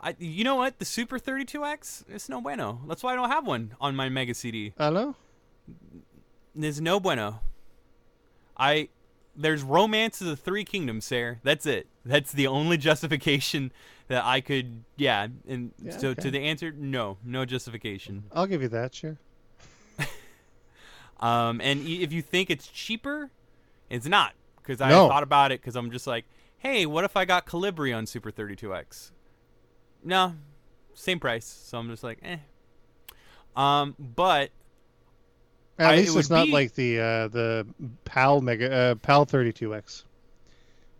I, you know what? The Super 32X, it's no bueno. That's why I don't have one on my Mega CD. Hello. There's no bueno. I there's Romance of the Three Kingdoms there. That's it. That's the only justification that I could. Yeah, and Yeah, so okay. to the answer, no, no justification. I'll give you that, sure. Um, and if you think it's cheaper, it's not because I No. thought about it because I'm just like, hey, what if I got Kolibri on Super 32X? No, same price. So I'm just like, eh. Um, but At I- it least it's not be- like the uh, the PAL Mega uh, PAL 32X.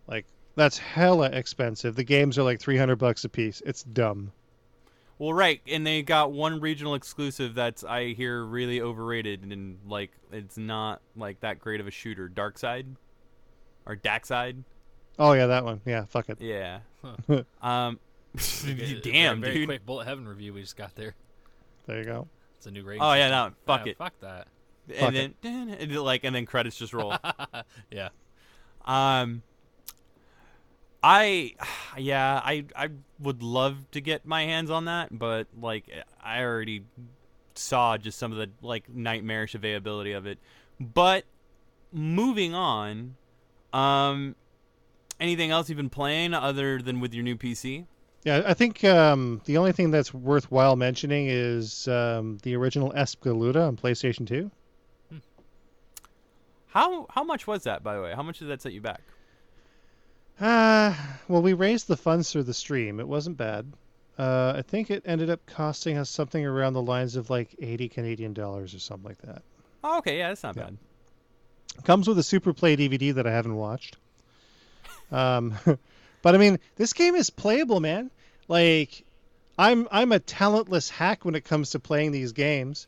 Like that's hella expensive. The games are like 300 bucks a piece. It's dumb. Well, right, and they got one regional exclusive that's I hear really overrated and like it's not like that great of a shooter. Darxide or Darxide, Oh yeah, that one. Yeah, fuck it. yeah. Huh. um, Okay, damn, very, dude. quick Bullet Heaven review we just got there. There you go. It's a new rating. Oh yeah, system. no, fuck Yeah, it. Fuck that. Fuck And then and then, like and then credits just roll. yeah. Um, I, yeah, I I would love to get my hands on that, but like I already saw just some of the like nightmarish availability of it. But moving on, um, anything else you've been playing other than with your new PC? Yeah, I think um, the only thing that's worthwhile mentioning is um, the original Espgaluda on PlayStation 2. How how much was that, by the way? How much did that set you back? Uh, well, we raised the funds through the stream. It wasn't bad. Uh, I think it ended up costing us something around the lines of like 80 Canadian dollars or something like that. Oh, okay, yeah, that's not Yeah. bad. Comes with a Super Play DVD that I haven't watched. Um, but I mean, this game is playable, man. Like, I'm I'm a talentless hack when it comes to playing these games,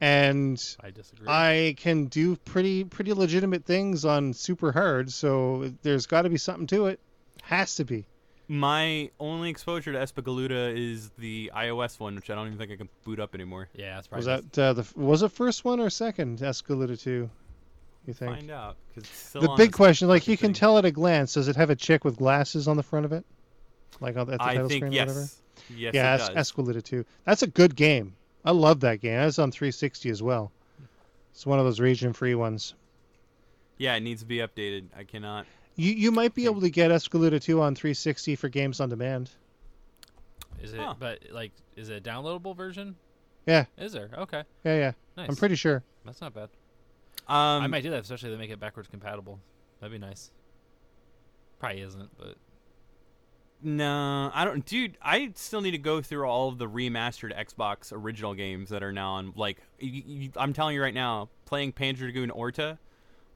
and I disagree. I can do pretty pretty legitimate things on super hard. So there's got to be something to it. Has to be. My only exposure to Espgaluda is the iOS one, which I don't even think I can boot up anymore. Yeah, that's probably Was that uh, the was it first one or second Espgaluda two? You think? Find out because it's still the on big question, like fucking you can tell at a glance, does it have a chick with glasses on the front of it, like on, at the I title think screen or whatever? yes, yes, yeah, it Es- does. Espgaluda 2. That's a good game. I love that game. That's on 360 as well. It's one of those region-free ones. yeah, it needs to be updated. I cannot. You you might be Okay. able to get Espgaluda 2 on 360 for games on demand. Is it? Huh. But like, is it a downloadable version? Yeah. Is there? Okay. Yeah, yeah. Nice. I'm pretty sure. That's not bad. Um, I might do that, especially if they make it backwards compatible. That'd be nice. Probably isn't, but No, I don't, dude. I still need to go through all of the remastered Xbox original games that are now on. Like, I'm telling you right now, playing Panzer Dragoon Orta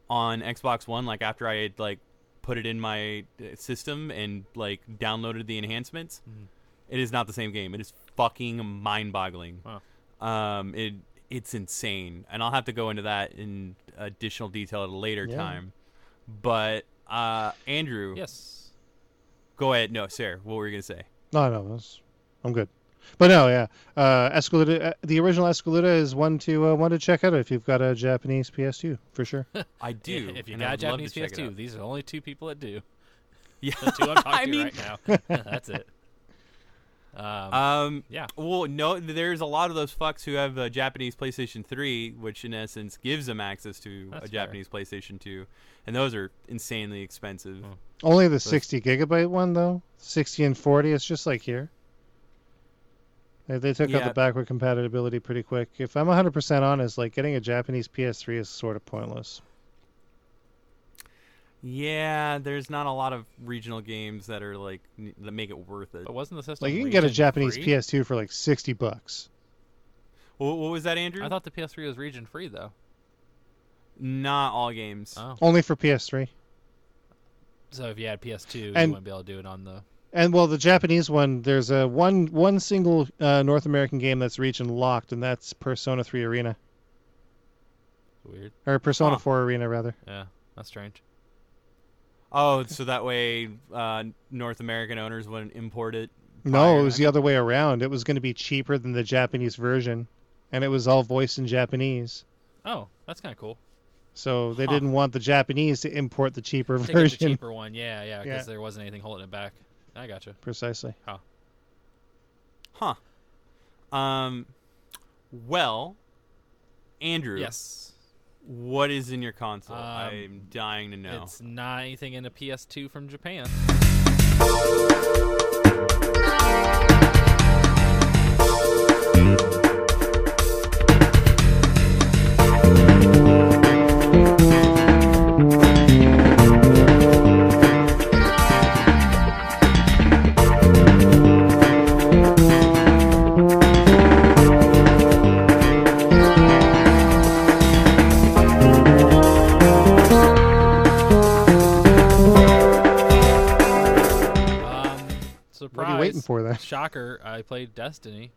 on Xbox One, like after I had like put it in my uh, system and like downloaded the enhancements, Mhm. it is not the same game. It is fucking mind-boggling. Wow. Um, it it's insane, and I'll have to go into that in additional detail at a later Yeah. time. But uh, Andrew, yes. go ahead. No, Sarah, what were you gonna say? No, no, that's, I'm good. But no, yeah. Uh, Espgaluda, uh, the original Espgaluda is one to uh, one to check out if you've got a Japanese PS2 for sure. I do. If you and got a I'd love Japanese check PS2, these are the only two people that do. yeah, The two I'm talking I to mean, right now. That's it. Um, um, yeah. well, no, there's a lot of those fucks who have a Japanese PlayStation 3, which in essence gives them access to That's a fair. Japanese PlayStation 2, and those are insanely expensive. Oh. Only the 60 gigabyte one though, 60 and 40. It's just like here. They, they took out the backward compatibility pretty quick. If I'm 100% honest, like getting a Japanese PS3 is sort of pointless. Yeah, there's not a lot of regional games that are like that make it worth it. But wasn't the system Like you can get a Japanese free? PS2 for like 60 bucks. What, what was that, Andrew? I thought the PS3 was region free though. not all games. Oh, Only for PS3. so if you had PS2, you wouldn't be able to do it on the. And well, the Japanese one, there's a one one single uh, North American game that's region locked, and that's Persona 3 Arena Weird. or Persona Huh. 4 Arena rather. Yeah, that's strange. Oh, so that way uh, North American owners wouldn't import it. No, it was the other way around. It was going to be cheaper than the Japanese version, and it was all voiced in Japanese. Oh, that's kind of cool. So they Huh. didn't want the Japanese to import the cheaper To get the version. cheaper one, yeah, yeah, because Yeah. there wasn't anything holding it back. I gotcha. Precisely. Huh. Huh. Um. Well, Andrew. Yes, What is in your console? Um, I'm dying to know. it's not anything in a PS2 from Japan. Surprise! What are you waiting for then? Shocker! I played Destiny.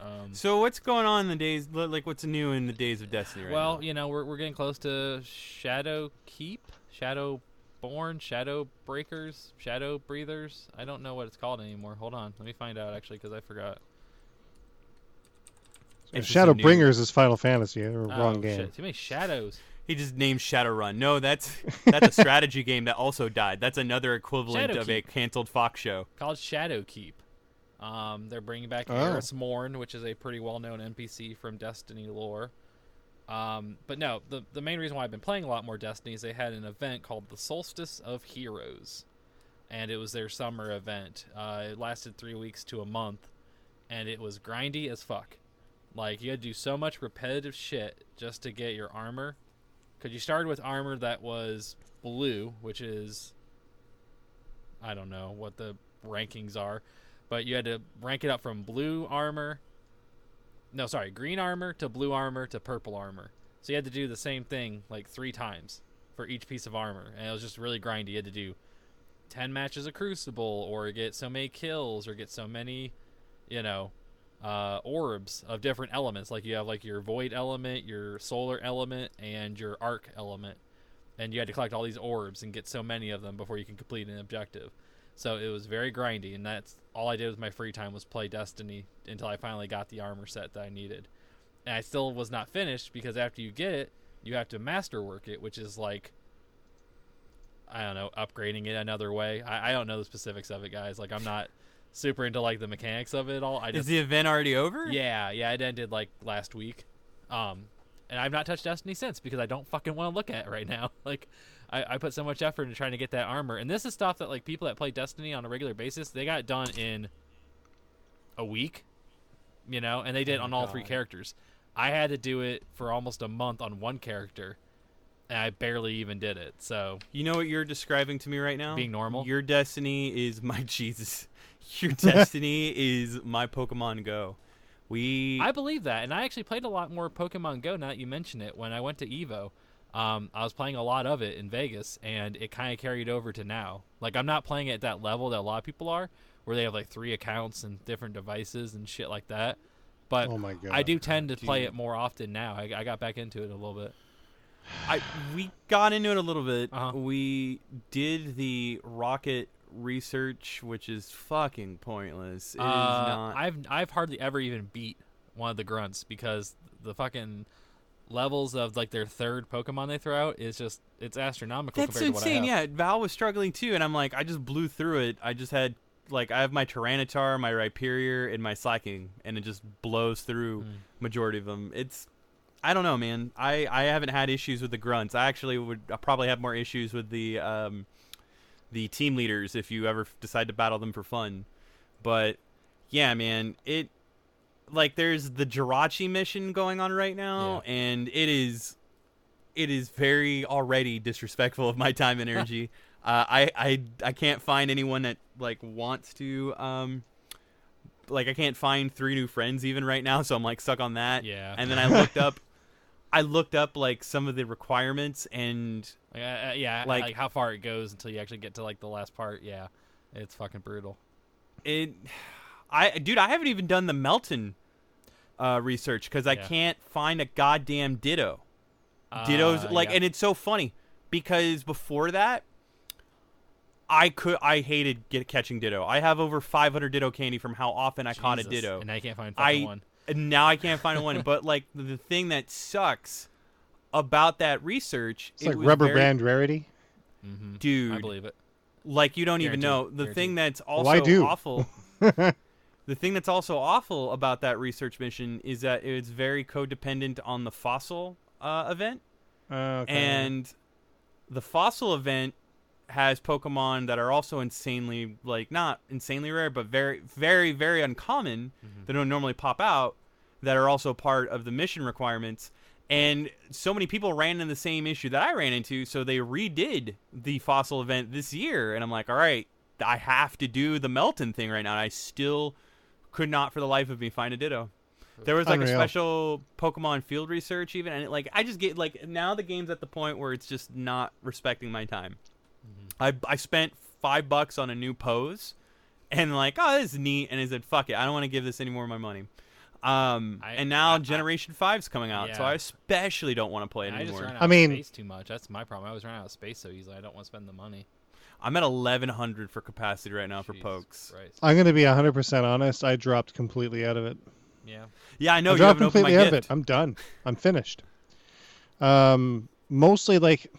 Um, So what's going on in the days? Like what's new in the days of Destiny right well, now? you know, we're we're getting close to Shadow Keep, Shadow Born, Shadow Breakers, Shadow Breathers. I don't know what it's called anymore. Hold on, let me find out actually because I forgot. It's just a new- is Final Fantasy, or Oh, wrong game. Shit, too many shadows. He just named Shadowrun. No, that's that's a strategy game that also died. That's another equivalent of a canceled Fox show. called Shadow Keep. Um, they're bringing back Oh. Eris Morn, which is a pretty well-known NPC from Destiny lore. Um, but no, the the main reason why I've been playing a lot more Destiny is they had an event called the Solstice of Heroes, and it was their summer event. Uh, it lasted three weeks to a month, and it was grindy as fuck. Like you had to do so much repetitive shit just to get your armor. Cause you started with armor that was blue, which is I don't know what the rankings are, but you had to rank it up from blue armor. No, sorry, green armor to blue armor to purple armor. So you had to do the same thing like three times for each piece of armor, and it was just really grindy. You had to do ten matches of Crucible, or get so many kills, or get so many, you know, uh, orbs of different elements. Like you have like your void element, your solar element, and your arc element, and you had to collect all these orbs and get so many of them before you can complete an objective. So it was very grindy, and that's all I did with my free time was play Destiny until I finally got the armor set that I needed. And I still was not finished because after you get it, you have to masterwork it, which is like I don't know, upgrading it another way. I, I don't know the specifics of it, guys. Like I'm not super into like the mechanics of it all. I Is the event already over? yeah, yeah, it ended like last week. Um, and I've not touched Destiny since because I don't fucking want to look at it right now. Like, I, I put so much effort into trying to get that armor, and this is stuff that like people that play Destiny on a regular basis they got done in a week, you know, and they did Oh on all three characters. I had to do it for almost a month on one character, and I barely even did it. So You know what you're describing to me right now? Being normal? Your destiny is my Jesus. Your destiny is my Pokemon Go. We I believe that, and I actually played a lot more Pokemon Go. Now that you mention it, when I went to Evo, um, I was playing a lot of it in Vegas, and it kind of carried over to now. Like I'm not playing it at that level that a lot of people are, where they have like three accounts and different devices and shit like that. But Oh my god. I do tend to play it more often now. I, I got back into it a little bit. I we got into it a little bit. Uh-huh. We did the rocket research, which is fucking pointless. It is Uh, not. I've I've hardly ever even beat one of the grunts because the fucking levels of like their third Pokemon they throw out is just it's astronomical. That's compared To insane. what I have. Yeah, Val was struggling too, and I'm like, I just blew through it. I just had like I have my Tyranitar, my Rhyperior, and my Slaking, and it just blows through Mm. majority of them. It's I don't know, man. I I haven't had issues with the grunts. I actually would I'll probably have more issues with the um the team leaders if you ever decide to battle them for fun. But yeah, man, it like there's the Jirachi mission going on right now, and it is it is very already disrespectful of my time and energy. uh, I I I can't find anyone that like wants to um like I can't find three new friends even right now, so I'm like stuck on that. Yeah. And then I looked up I looked up like some of the requirements and Like, uh, uh, yeah, Like- like, how far it goes until you actually get to like the last part. Yeah, it's fucking brutal. it I dude, I haven't even done the Meltan uh research cuz I Yeah. can't find a goddamn Ditto. Ditto's Uh, like yeah. and it's so funny because before that I could I hated get catching Ditto. I have over 500 Ditto candy from how often I caught a Ditto. and now you can't find I one. and now I can't find one. But like the thing that sucks about that research, It's it like was rubber very- band rarity. Mm-hmm. I dude. believe it. Like you don't even know Guaranteed, the thing that's also Well, I do. awful. the thing that's also awful about that research mission is that it's very codependent on the fossil uh, event. Uh, okay. and the fossil event has pokemon that are also insanely like not insanely rare but very very very uncommon Mhm. that don't normally pop out that are also part of the mission requirements and so many people ran into the same issue that i ran into so they redid the fossil event this year and i'm like all right i have to do the meltan thing right now and i still could not for the life of me find a ditto there was like a special Pokemon field research even, and it, like I just get like now the game's at the point where it's just not respecting my time. Mm-hmm. I I spent five bucks on a new pose, and like oh this is neat, and I said fuck it, I don't want to give this any more of my money. Um, I- and now I- I- Generation Five's coming out, so I especially don't want to play it I just anymore. ran out I mean- of space too much. That's my problem. I was running out of space so easily. I don't want to spend the money. I'm at 1100 for capacity right now for pokes. Christ. I'm gonna be 100% honest. I dropped completely out of it. Yeah. Yeah, I know I you dropped haven't my completely out of it. I'm done. I'm finished. Um, mostly like,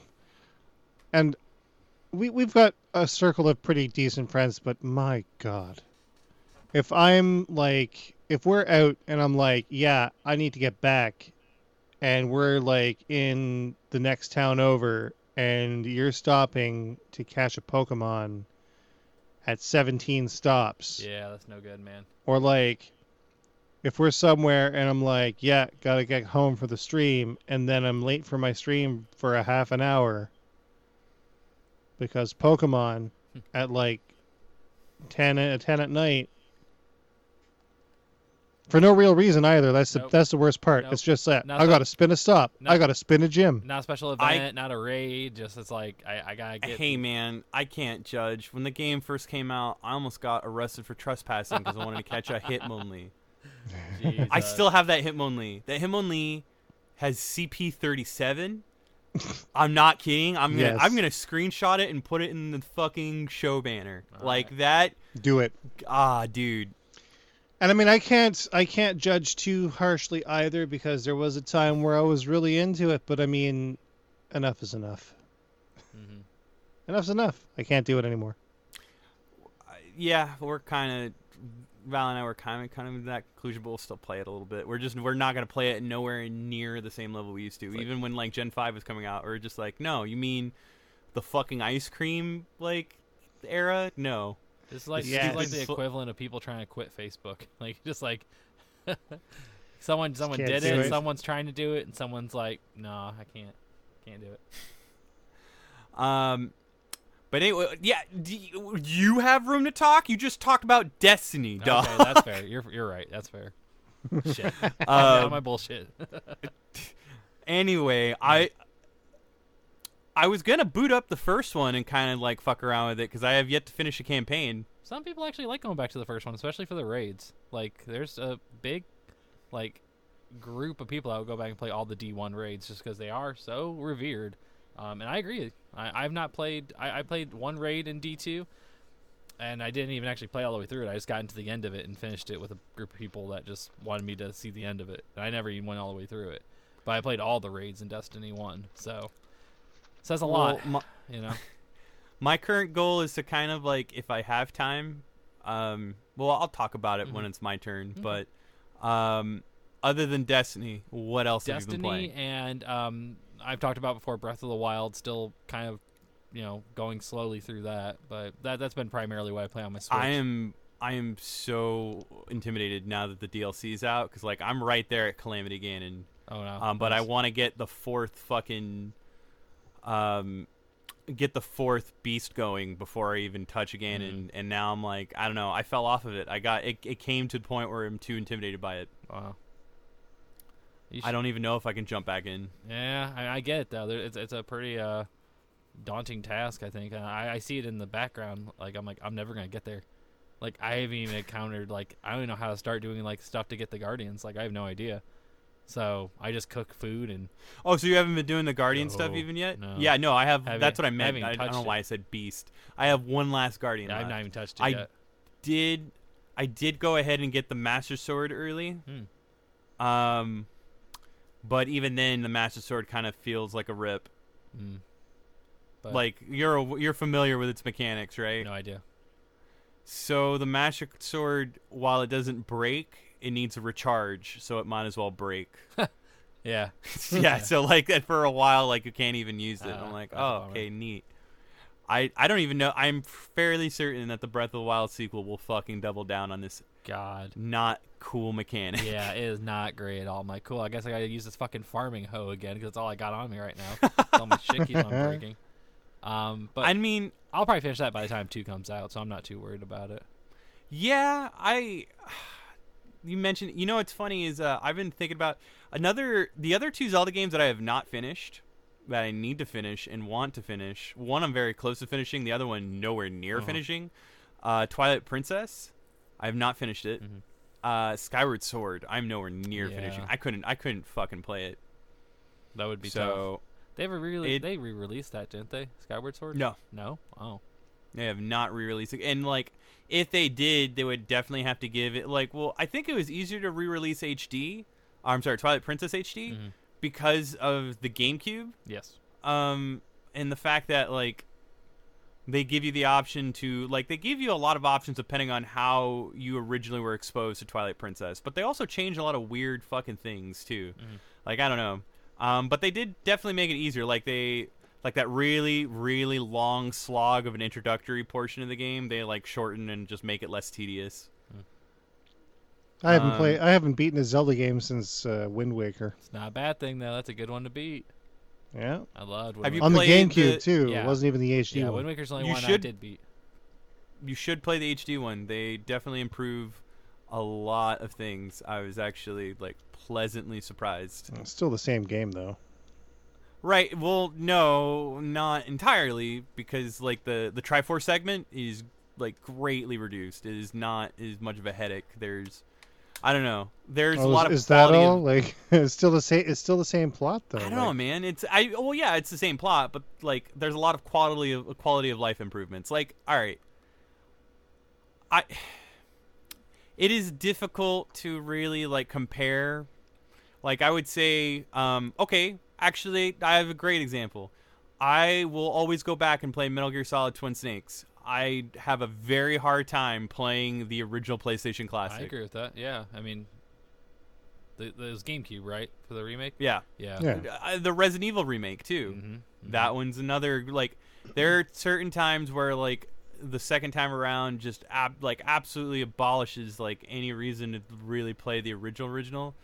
and we we've got a circle of pretty decent friends, but my god, if I'm like, if we're out and I'm like, yeah, I need to get back, and we're like in the next town over, and you're stopping to catch a Pokemon at 17 stops Yeah, that's no good, man. or like if we're somewhere and I'm like, yeah, gotta get home for the stream, and then I'm late for my stream for a half an hour because Pokemon at like 10 at 10 at night for no real reason either. That's the Nope. that's the worst part. Nope. It's just that Not I gotta spin a stop. I not- gotta spin a gym. Not a special I- event, not a raid. Just it's like I, I gotta get. Hey man, I can't judge. When the game first came out, I almost got arrested for trespassing because I wanted to catch a Hitmonlee. I Jesus. still have that Hitmonlee. That Hitmonlee has CP37 I'm not kidding. I'm gonna Yes. I'm gonna screenshot it and put it in the fucking show banner. All like right. that. Do it. Ah, dude. And I mean, I can't I can't judge too harshly either because there was a time where I was really into it, but I mean, enough is enough. Mhm. Enough's enough. I can't do it anymore. Yeah, we're kind of Val and I were kind of kind of that conclusion, but we'll still play it a little bit. We're just we're not gonna play it nowhere near the same level we used to. like- Even when like Gen Five was coming out, we are just like, no, you mean the fucking ice cream like era? No. It's like Yeah, it's like the equivalent of people trying to quit Facebook. Like just like someone someone can't did it, it. someone's trying to do it, and someone's like, no, I can't, can't do it. Um, but anyway, yeah. Do you, you have room to talk? You just talked about Destiny, dog. Okay, that's fair. You're you're right. That's fair. Shit. Um, my bullshit. anyway, I I was gonna boot up the first one and kind of like fuck around with it because I have yet to finish a campaign. Some people actually like going back to the first one, especially for the raids. Like, there's a big, like, group of people that would go back and play all the D1 raids just because they are so revered. Um, and I agree. I, I've not played. I, I played one raid in D2, and I didn't even actually play all the way through it. I just got into the end of it and finished it with a group of people that just wanted me to see the end of it. And I never even went all the way through it. But I played all the raids in Destiny 1, so says a lot, my, you know. my current goal is to kind of like if I have time. Um, well, I'll talk about it when Mhm. it's my turn. Mhm. But um, other than Destiny, what else have you been Destiny playing? and um, I've talked about before Breath of the Wild. Still kind of, you know, going slowly through that, but that that's been primarily what I play on my Switch. I am I am so intimidated now that the DLC is out because like I'm right there at Calamity Ganon. Oh no. Um, but I want to get the fourth fucking, um, get the fourth beast going before I even touch again. Mhm. And, and now I'm like, I don't know. I fell off of it. I got it. It came to the point where I'm too intimidated by it. Wow. You I don't even know if I can jump back in. Yeah, I, I get it though. There, it's it's a pretty uh, daunting task. I think. I I see it in the background. Like I'm like I'm never gonna get there. Like I haven't even encountered like I don't even know how to start doing like stuff to get the guardians. Like I have no idea. So I just cook food and Oh, so you haven't been doing the guardian stuff even yet? no. Yeah, no, I have. Haven't- that's what I meant. I, I don't know why. I said beast. I have one last guardian. I've not even touched it I yet. did I did go ahead and get the master sword early. Hmm. Um but even then the master sword kind of feels like a rip. Mm. But like you're you're familiar with its mechanics, right? no idea. So the master sword while it doesn't break, it needs a recharge, so it might as well break. Yeah. yeah, so like that for a while like you can't even use it. Uh, I'm like, "Oh, okay, neat." I, I don't even know. I'm fairly certain that the Breath of the Wild sequel will fucking double down on this God. not cool mechanic. Yeah, it is not great at all. I'm like, cool. I guess I gotta use this fucking farming hoe again because that's all I got on me right now. all my shit keeps on breaking. Um, but I mean, I'll probably finish that by the time two comes out, so I'm not too worried about it. Yeah, I. You mentioned. You know what's funny is uh, I've been thinking about another. The other two Zelda games that I have not finished, that I need to finish and want to finish. One I'm very close to finishing. The other one nowhere near Uh-huh. finishing. Uh, Twilight Princess. I have not finished it. Mhm. Uh, Skyward Sword. I'm nowhere near finishing. I couldn't. I couldn't fucking play it. That would be tough. so They were really it- they re-released that, didn't they? Skyward Sword. no, No. Oh. They have not re-released it, and like if they did, they would definitely have to give it like. Well, I think it was easier to re-release HD. I'm sorry, Twilight Princess HD Mhm. because of the GameCube, Yes. um, and the fact that like they give you the option to like they give you a lot of options depending on how you originally were exposed to Twilight Princess, but they also change a lot of weird fucking things too. Mhm. Like I don't know, um, but they did definitely make it easier. Like they like that really really long slog of an introductory portion of the game. They like shorten and just make it less tedious. I haven't Um, played. I haven't beaten a Zelda game since uh, Wind Waker. It's not a bad thing though. That's a good one to beat. Yeah, I loved. Wind Have you on the GameCube the- too. Yeah. It wasn't even the HD Yeah, one. Wind Waker's the only You one I should- did beat. You should play the HD one. They definitely improve a lot of things. I was actually like pleasantly surprised. It's still the same game though. Right. Well, no, not entirely because like the the Triforce segment is like greatly reduced. It is not as much of a headache. There's I don't know. There's Oh, a lot of is that all? of- Like it's still the same. It's still the same plot though. I don't know, man. It's I well, yeah, it's the same plot, but like, there's a lot of quality of quality of life improvements. Like, all right, I. It is difficult to really like compare. Like, I would say, um, okay, actually, I have a great example. I will always go back and play Metal Gear Solid Twin Snakes. I have a very hard time playing the original PlayStation Classic. I agree with that. Yeah, I mean, the, the, it was GameCube, right, for the remake? Yeah, Yeah. Yeah. Uh, the Resident Evil remake too. Mm-hmm. That one's another like there are certain times where like the second time around just ab- like absolutely abolishes like any reason to really play the original original.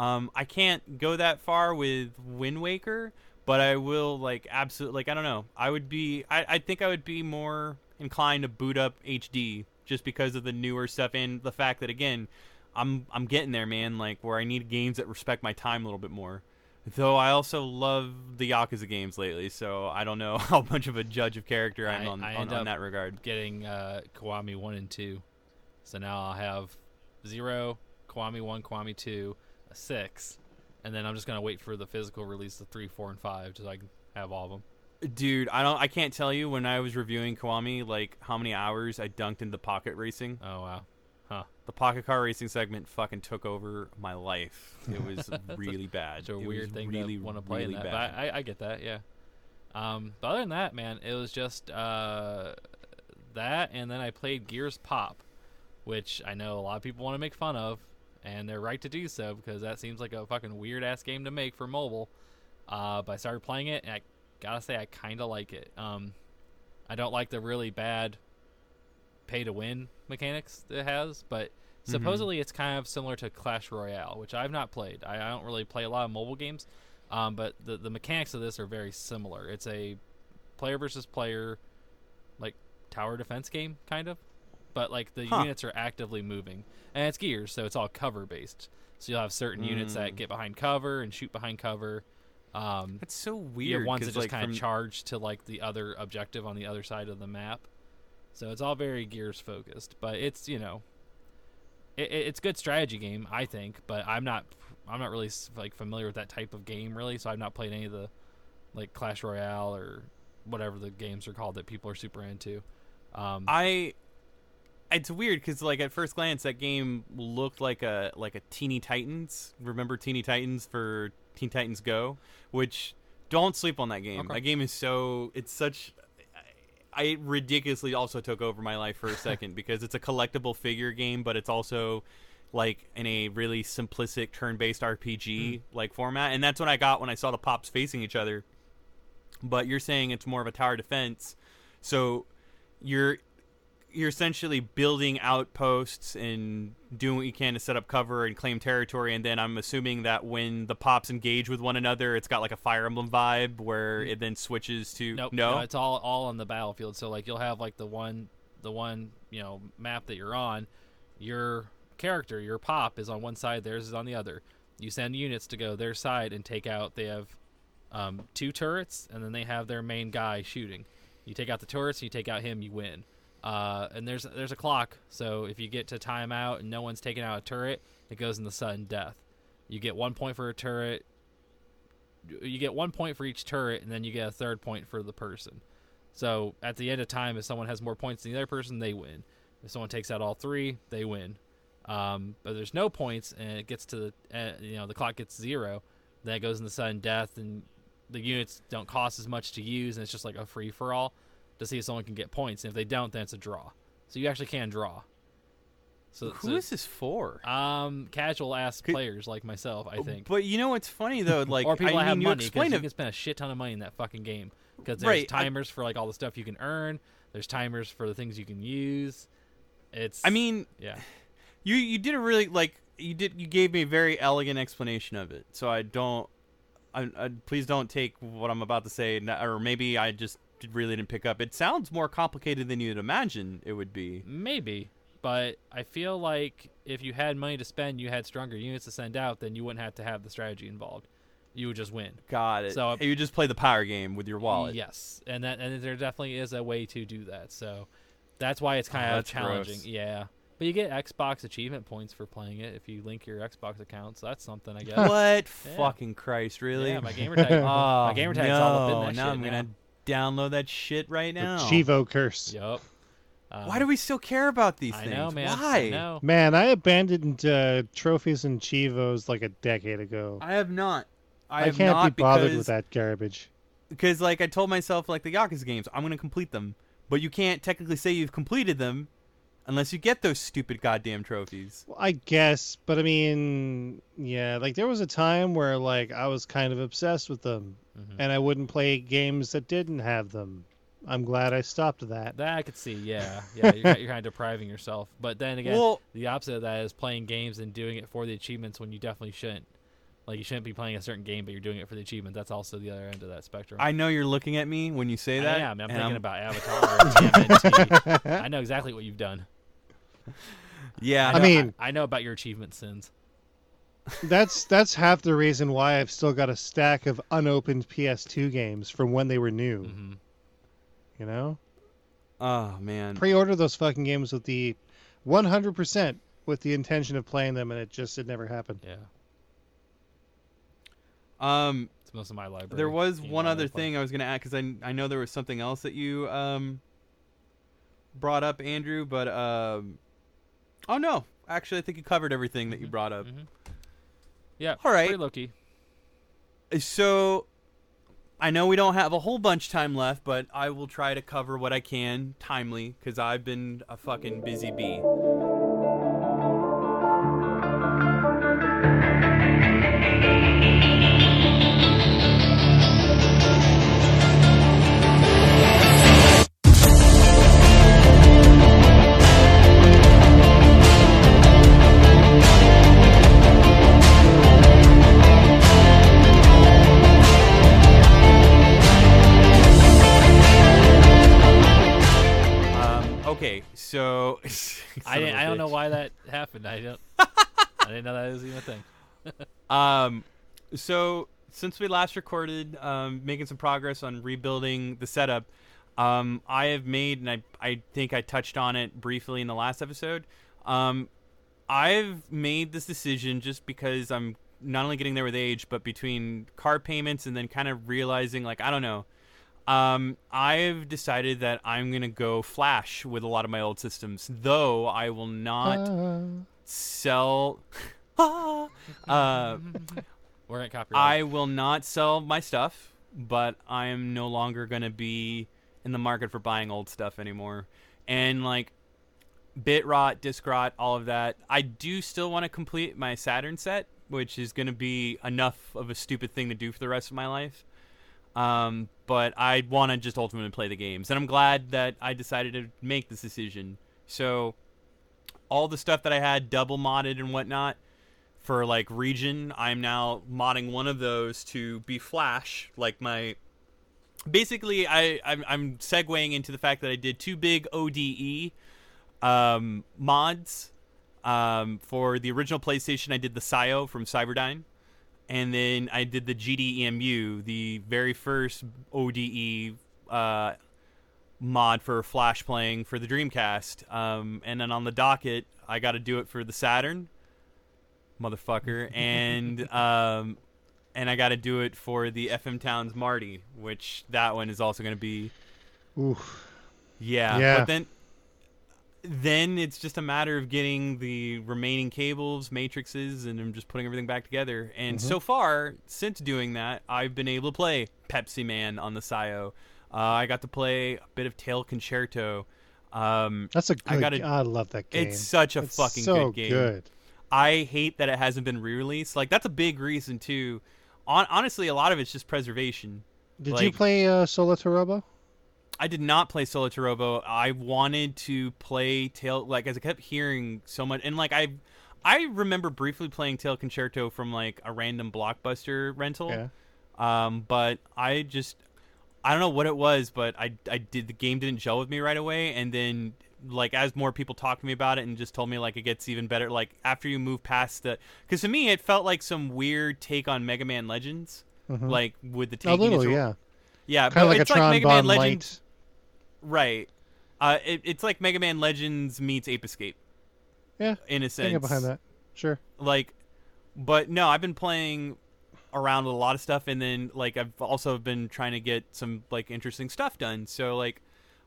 Um, I can't go that far with Wind Waker, but I will like absolutely like I don't know. I would be I, I think I would be more inclined to boot up HD just because of the newer stuff and the fact that again I'm I'm getting there, man. Like where I need games that respect my time a little bit more. Though I also love the Yakuza games lately, so I don't know how much of a judge of character I'm I- on, I on, end on up that regard. Getting uh, Kiwami 1 and 2. So now I'll have 0, Kiwami 1, Kiwami 2, a 6. And then I'm just to wait for the physical release of 3, 4, and 5 so I can have all of them. Dude, I don't I can't tell you when I was reviewing Kiwami like how many hours I dunked into pocket racing. Oh, wow. Huh. The pocket car racing segment fucking took over my life. It was really bad. It's a It weird thing really, to want to play really in that. bad. But I, I get that, yeah. Um, but other than that, man, it was just uh, that, and then I played Gears Pop, which I know a lot of people want to make fun of, and they're right to do so because that seems like a fucking weird ass game to make for mobile. Uh, but I started playing it, and I gotta say I kind of like it. Um, I don't like the really bad pay to win mechanics that it has, but supposedly it's kind of similar to Clash Royale, which I've not played. I, I don't really play a lot of mobile games, um, but the the mechanics of this are very similar. It's a player versus player, like tower defense game, kind of, but like the Huh. units are actively moving, and it's Gears, so it's all cover based. So you'll have certain units that Mm. get behind cover and shoot behind cover. Um, That's so you weird. have ones that just like, kind of charge to like the other objective on the other side of the map. So it's all very Gears focused, but it's you know, it- it's good strategy game I think, but I'm not I'm not really like familiar with that type of game really, so I've not played any of the like Clash Royale or whatever the games are called that people are super into. Um, I it's weird because like at first glance that game looked like a like a Teeny Titans. Remember Teeny Titans for Teen Titans Go, which don't sleep on that game. Okay. That game is so it's such. I ridiculously also took over my life for a second because it's a collectible figure game, but it's also like in a really simplistic turn-based RPG hmm. like format, and that's what I got when I saw the pops facing each other. But you're saying it's more of a tower defense, so you're you're essentially building outposts and doing what you can to set up cover and claim territory and then i'm assuming that when the pops engage with one another it's got like a fire emblem vibe where it then switches to Nope. no, it's all all on the battlefield. So like you'll have like the one the one you know map that you're on. Your character, your pop, is on one side. Theirs is on the other. You send units to go their side and take out. They have um, two turrets, and then they have their main guy shooting. You take out the turrets, you take out him, you win. Uh, and there's there's a clock, so if you get to timeout and no one's taking out a turret, it goes in the sudden death. You get one point for a turret, you get one point for each turret, and then you get a third point for the person. So at the end of time, if someone has more points than the other person, they win. If someone takes out all three, they win. Um, but there's no points, and it gets to the uh, you know the clock gets zero, then it goes the sudden death, and the units don't cost as much to use, and it's just like a free for all to see if someone can get points. And if they don't, then it's a draw. So you actually can draw. So who so, is this for um casual ass Could- players like myself? I think but you know what's funny though like or people I that have mean, you money because you it can spend a shit ton of money in that fucking game because there's Right, I- timers for like all the stuff you can earn. There's timers for the things you can use. It's i mean yeah, you you did a really like you did you gave me a very elegant explanation of it so i don't I, I, please don't take what i'm about to say or maybe i just really didn't pick up it sounds more complicated than you'd imagine it would be maybe. But I feel like if you had money to spend, you had stronger units to send out, then you wouldn't have to have the strategy involved. You would just win. got it So- so you just play the power game with your wallet Yes, and that and there definitely is a way to do that. So that's why it's kind Oh, of challenging. gross. Yeah, But you get Xbox achievement points for playing it if you link your Xbox account. So that's something, I guess. what? Yeah. Fucking Christ, really? Yeah, my gamer tag. oh, my gamer tag's all up in no. that now shit I'm gonna. Download that shit right now. The now. Chivo curse. Yep. Um, Why do we still care about these I things? know, man. Why? I know. Man, I abandoned uh, trophies and Chivos like a decade ago. I have not. I, I, have can't not be bothered because, with that garbage. Because like I told myself, like the Yakuza games, I'm gonna complete them, but you can't technically say you've completed them unless you get those stupid goddamn trophies. Well, I guess, but I mean, yeah, like there was a time where like I was kind of obsessed with them, Mhm. and I wouldn't play games that didn't have them. I'm glad I stopped that. That I could see. Yeah, yeah. You're, you're kind of depriving yourself. But then again, Well, the opposite of that is playing games and doing it for the achievements when you definitely shouldn't. Like you shouldn't be playing a certain game, but you're doing it for the achievement. That's also the other end of that spectrum. I know you're looking at me when you say that. I am. I'm and thinking about Avatar. or TMNT. I know exactly what you've done. Yeah, I know- mean- I, know about your achievement sins. That's that's half the reason why I've still got a stack of unopened PS2 games from when they were new. hmm You know, oh man. pre-order those fucking games with the 100% with the intention of playing them, and it just it never happened. Yeah, Um, it's most of my library. there was one other thing I was gonna add because I I know there was something else that you um brought up, Andrew, but um, oh no, actually I think you covered everything that you Mhm. brought up. Mhm. Yeah. All right. Pretty low key. So I know we don't have a whole bunch time left, but I will try to cover what I can timely because I've been a fucking busy bee. That happened. I don't. I didn't know that was even a thing. Um, so since we last recorded, um, making some progress on rebuilding the setup, um, I have made, and I, I think I touched on it briefly in the last episode. Um, I've made this decision just because I'm not only getting there with age, but between car payments and then kind of realizing, like, I don't know. Um, I've decided that I'm gonna go flash with a lot of my old systems, though I will not Uh, sell. uh, We're at copyright. I will not sell my stuff, but I am no longer going to be in the market for buying old stuff anymore. And like bit rot, disc rot, all of that. I do still want to complete my Saturn set, which is going to be enough of a stupid thing to do for the rest of my life. Um, but I want to just ultimately play the games, and I'm glad that I decided to make this decision. So all the stuff that I had double modded and whatnot for like region, I'm now modding one of those to be Flash, like my. Basically, I I'm, I'm segueing into the fact that I did two big ODE um, mods. Um, for the original PlayStation, I did the Sio from Cyberdyne, and then I did the GDEMU, the very first ODE uh, mod for Flash playing for the Dreamcast. Um, and then on the docket, I got to do it for the Saturn, motherfucker, and um, and I got to do it for the FM Towns Marty, which that one is also going to be oof. yeah. Yeah. But then then it's just a matter of getting the remaining cables, matrices, and I'm just putting everything back together. And Mm-hmm. so far, since doing that, I've been able to play Pepsi Man on the Sio. Uh, I got to play a bit of Tail Concerto. Um, That's a I good. gotta- I love that game. it's such a It's fucking so good game. good. I hate that it hasn't been re-released. Like that's a big reason too. On, honestly, a lot of it's just preservation. Did you play uh, Solatorobo? I did not play Solo Robo. I wanted to play Tail like as I kept hearing so much and like I I remember briefly playing Tail Concerto from like a random blockbuster rental. Yeah. Um but I just I don't know what it was, but I I did the game didn't gel with me right away and then like as more people talked to me about it and just told me like it gets even better like after you move past the cuz to me it felt like some weird take on Mega Man Legends Mhm. like with the a little, its- yeah. yeah Kind but of like a it's like Tron Mega Man Bond Legends Light. Right. Uh, it, it's like Mega Man Legends meets Ape Escape. Yeah, in a sense. behind that. Sure. like but no i've been playing around with a lot of stuff and then like i've also been trying to get some like interesting stuff done so like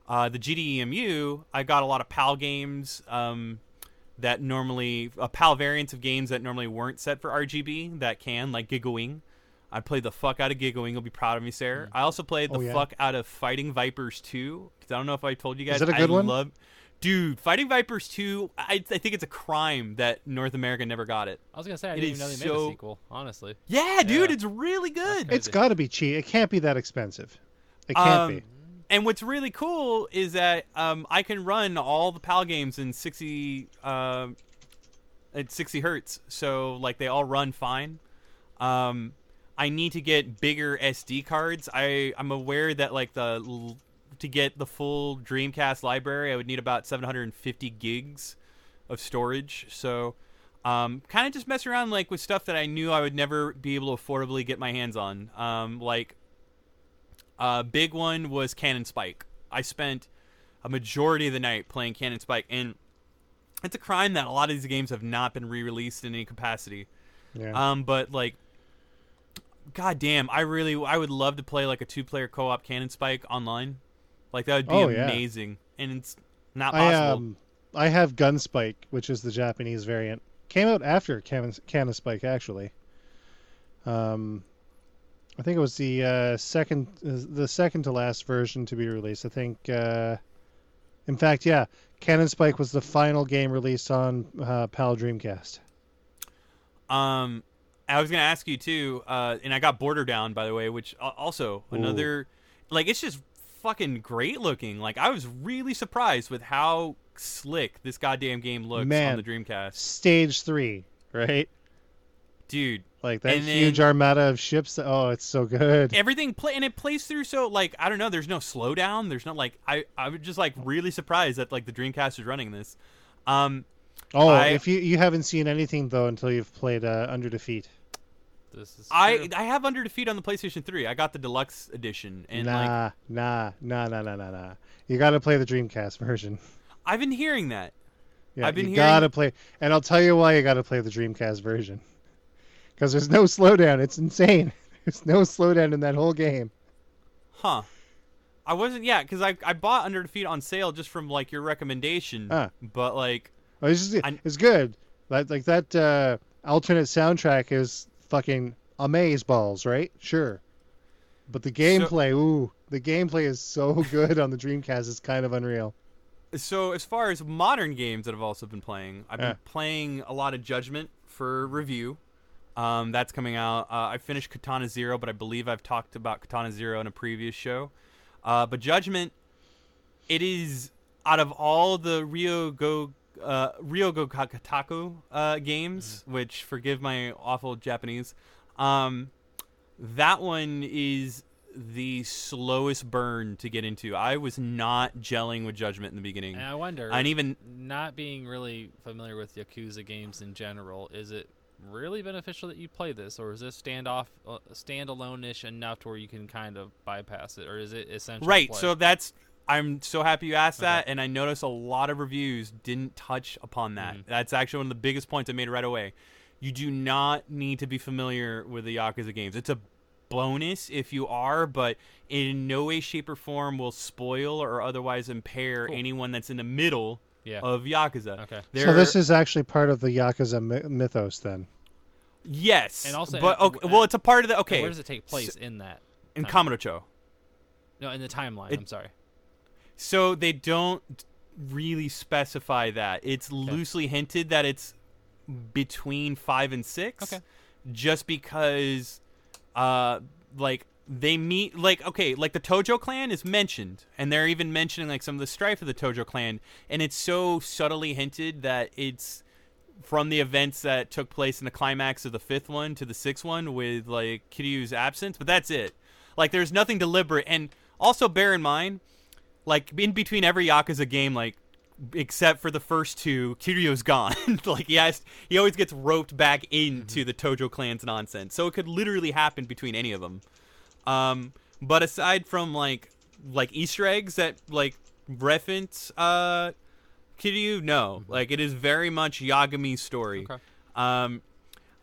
uh, the gdemu i got a lot of pal games um, that normally uh, pal variants of games that normally weren't set for rgb that can like Giga Wing i played the fuck out of Giga Wing you'll be proud of me sarah i also played the Oh, yeah? fuck out of fighting vipers 2 because i don't know if i told you guys it a good I one? love Dude, Fighting Vipers 2, I, I think it's a crime that North America never got it. I was gonna say I It didn't even know is they made so- a sequel. Honestly, Yeah, dude, it's really good. It's got to be cheap. It can't be that expensive. It can't Um, be. And what's really cool is that um, I can run all the PAL games in 60 uh, at 60 hertz, so like they all run fine. Um, I need to get bigger SD cards. I I'm aware that like the l- to get the full Dreamcast library, I would need about 750 gigs of storage. So, um, kind of just mess around like with stuff that I knew I would never be able to affordably get my hands on. Um, like, uh, big one was Cannon Spike. I spent a majority of the night playing Cannon Spike, and it's a crime that a lot of these games have not been re-released in any capacity. Yeah. Um, but like, god damn, I really, I would love to play like a two-player co-op Cannon Spike online. Like that would be Oh, yeah. amazing, and it's not possible. I um I have Gunspike, which is the Japanese variant. Came out after Cannon, Cannon Spike actually. Um, I think it was the uh, second the second to last version to be released. I think. Uh, in fact, yeah, Cannon Spike was the final game released on uh, PAL Dreamcast. Um, I was gonna ask you too, uh, and I got Border Down by the way, which al- also Ooh. another, like it's just fucking great looking. Like I was really surprised with how slick this goddamn game looks on the Dreamcast, Stage three, right? dude. Like that And huge then- armada of ships. Oh, it's so good. Everything play and it plays through so like I don't know. There's no slowdown. There's not like I I was just like really surprised that like the Dreamcast is running this. Um, Oh, I- if you you haven't seen anything though until you've played uh, Under Defeat. This is I true. I have Under Defeat on the PlayStation 3. I got the deluxe edition, and like nah, nah, nah, nah, nah, nah, nah. You got to play the Dreamcast version. I've been hearing that. Yeah, I've been you hearing- gotta play, and I'll tell you why you gotta play the Dreamcast version. Because there's no slowdown. It's insane. There's no slowdown in that whole game. Huh. I wasn't yeah, because I I bought Under Defeat on sale just from like your recommendation. Ah. But like Oh, It's just, I- it's good. Like like that uh, alternate soundtrack is fucking amaze balls, right? Sure. But the gameplay, ooh, the gameplay is so good on the Dreamcast. It's kind of unreal. so as far as modern games that I've also been playing, I've been Yeah. playing a lot of Judgment for review. Um, that's coming out. Uh, I finished Katana Zero, but I believe I've talked about Katana Zero in a previous show. Uh, but Judgment, it is out of all the Rio Go uh, Ryogo Kakataku uh, games, which forgive my awful Japanese, um, that one is the slowest burn to get into. I was not gelling with Judgment in the beginning, And I wonder, and even not being really familiar with Yakuza games in general, is it really beneficial that you play this, or is this standoff uh, standalone-ish enough to where you can kind of bypass it, or is it essential? right. So that's I'm so happy you asked Okay. that, and I noticed a lot of reviews didn't touch upon that. Mhm. That's actually one of the biggest points I made right away. You do not need to be familiar with the Yakuza games. It's a bonus if you are, but in no way, shape, or form will spoil or otherwise impair Cool. anyone that's in the middle yeah. of Yakuza. okay. So There- this is actually part of the Yakuza my- mythos, then. yes, And also- but okay, well, it's a part of the okay Where does it take place in that? in time? Kamurocho. No, in the timeline. It- I'm sorry. So they don't really specify that. It's loosely hinted that it's between five and six. Okay. Just because, uh, like they meet, like okay, like the Tojo clan is mentioned, and they're even mentioning like some of the strife of the Tojo clan, and it's so subtly hinted that it's from the events that took place in the climax of the fifth one to the sixth one with like Kiryu's absence, but that's it. Like there's nothing deliberate, and also bear in mind like in between every Yakuza game, like except for the first two, Kiryu's gone. like he has, he always gets roped back into the Tojo clan's nonsense. So it could literally happen between any of them. Um, but aside from like like Easter eggs that like reference uh Kiryu, no. Like it is very much Yagami's story. Okay. Um,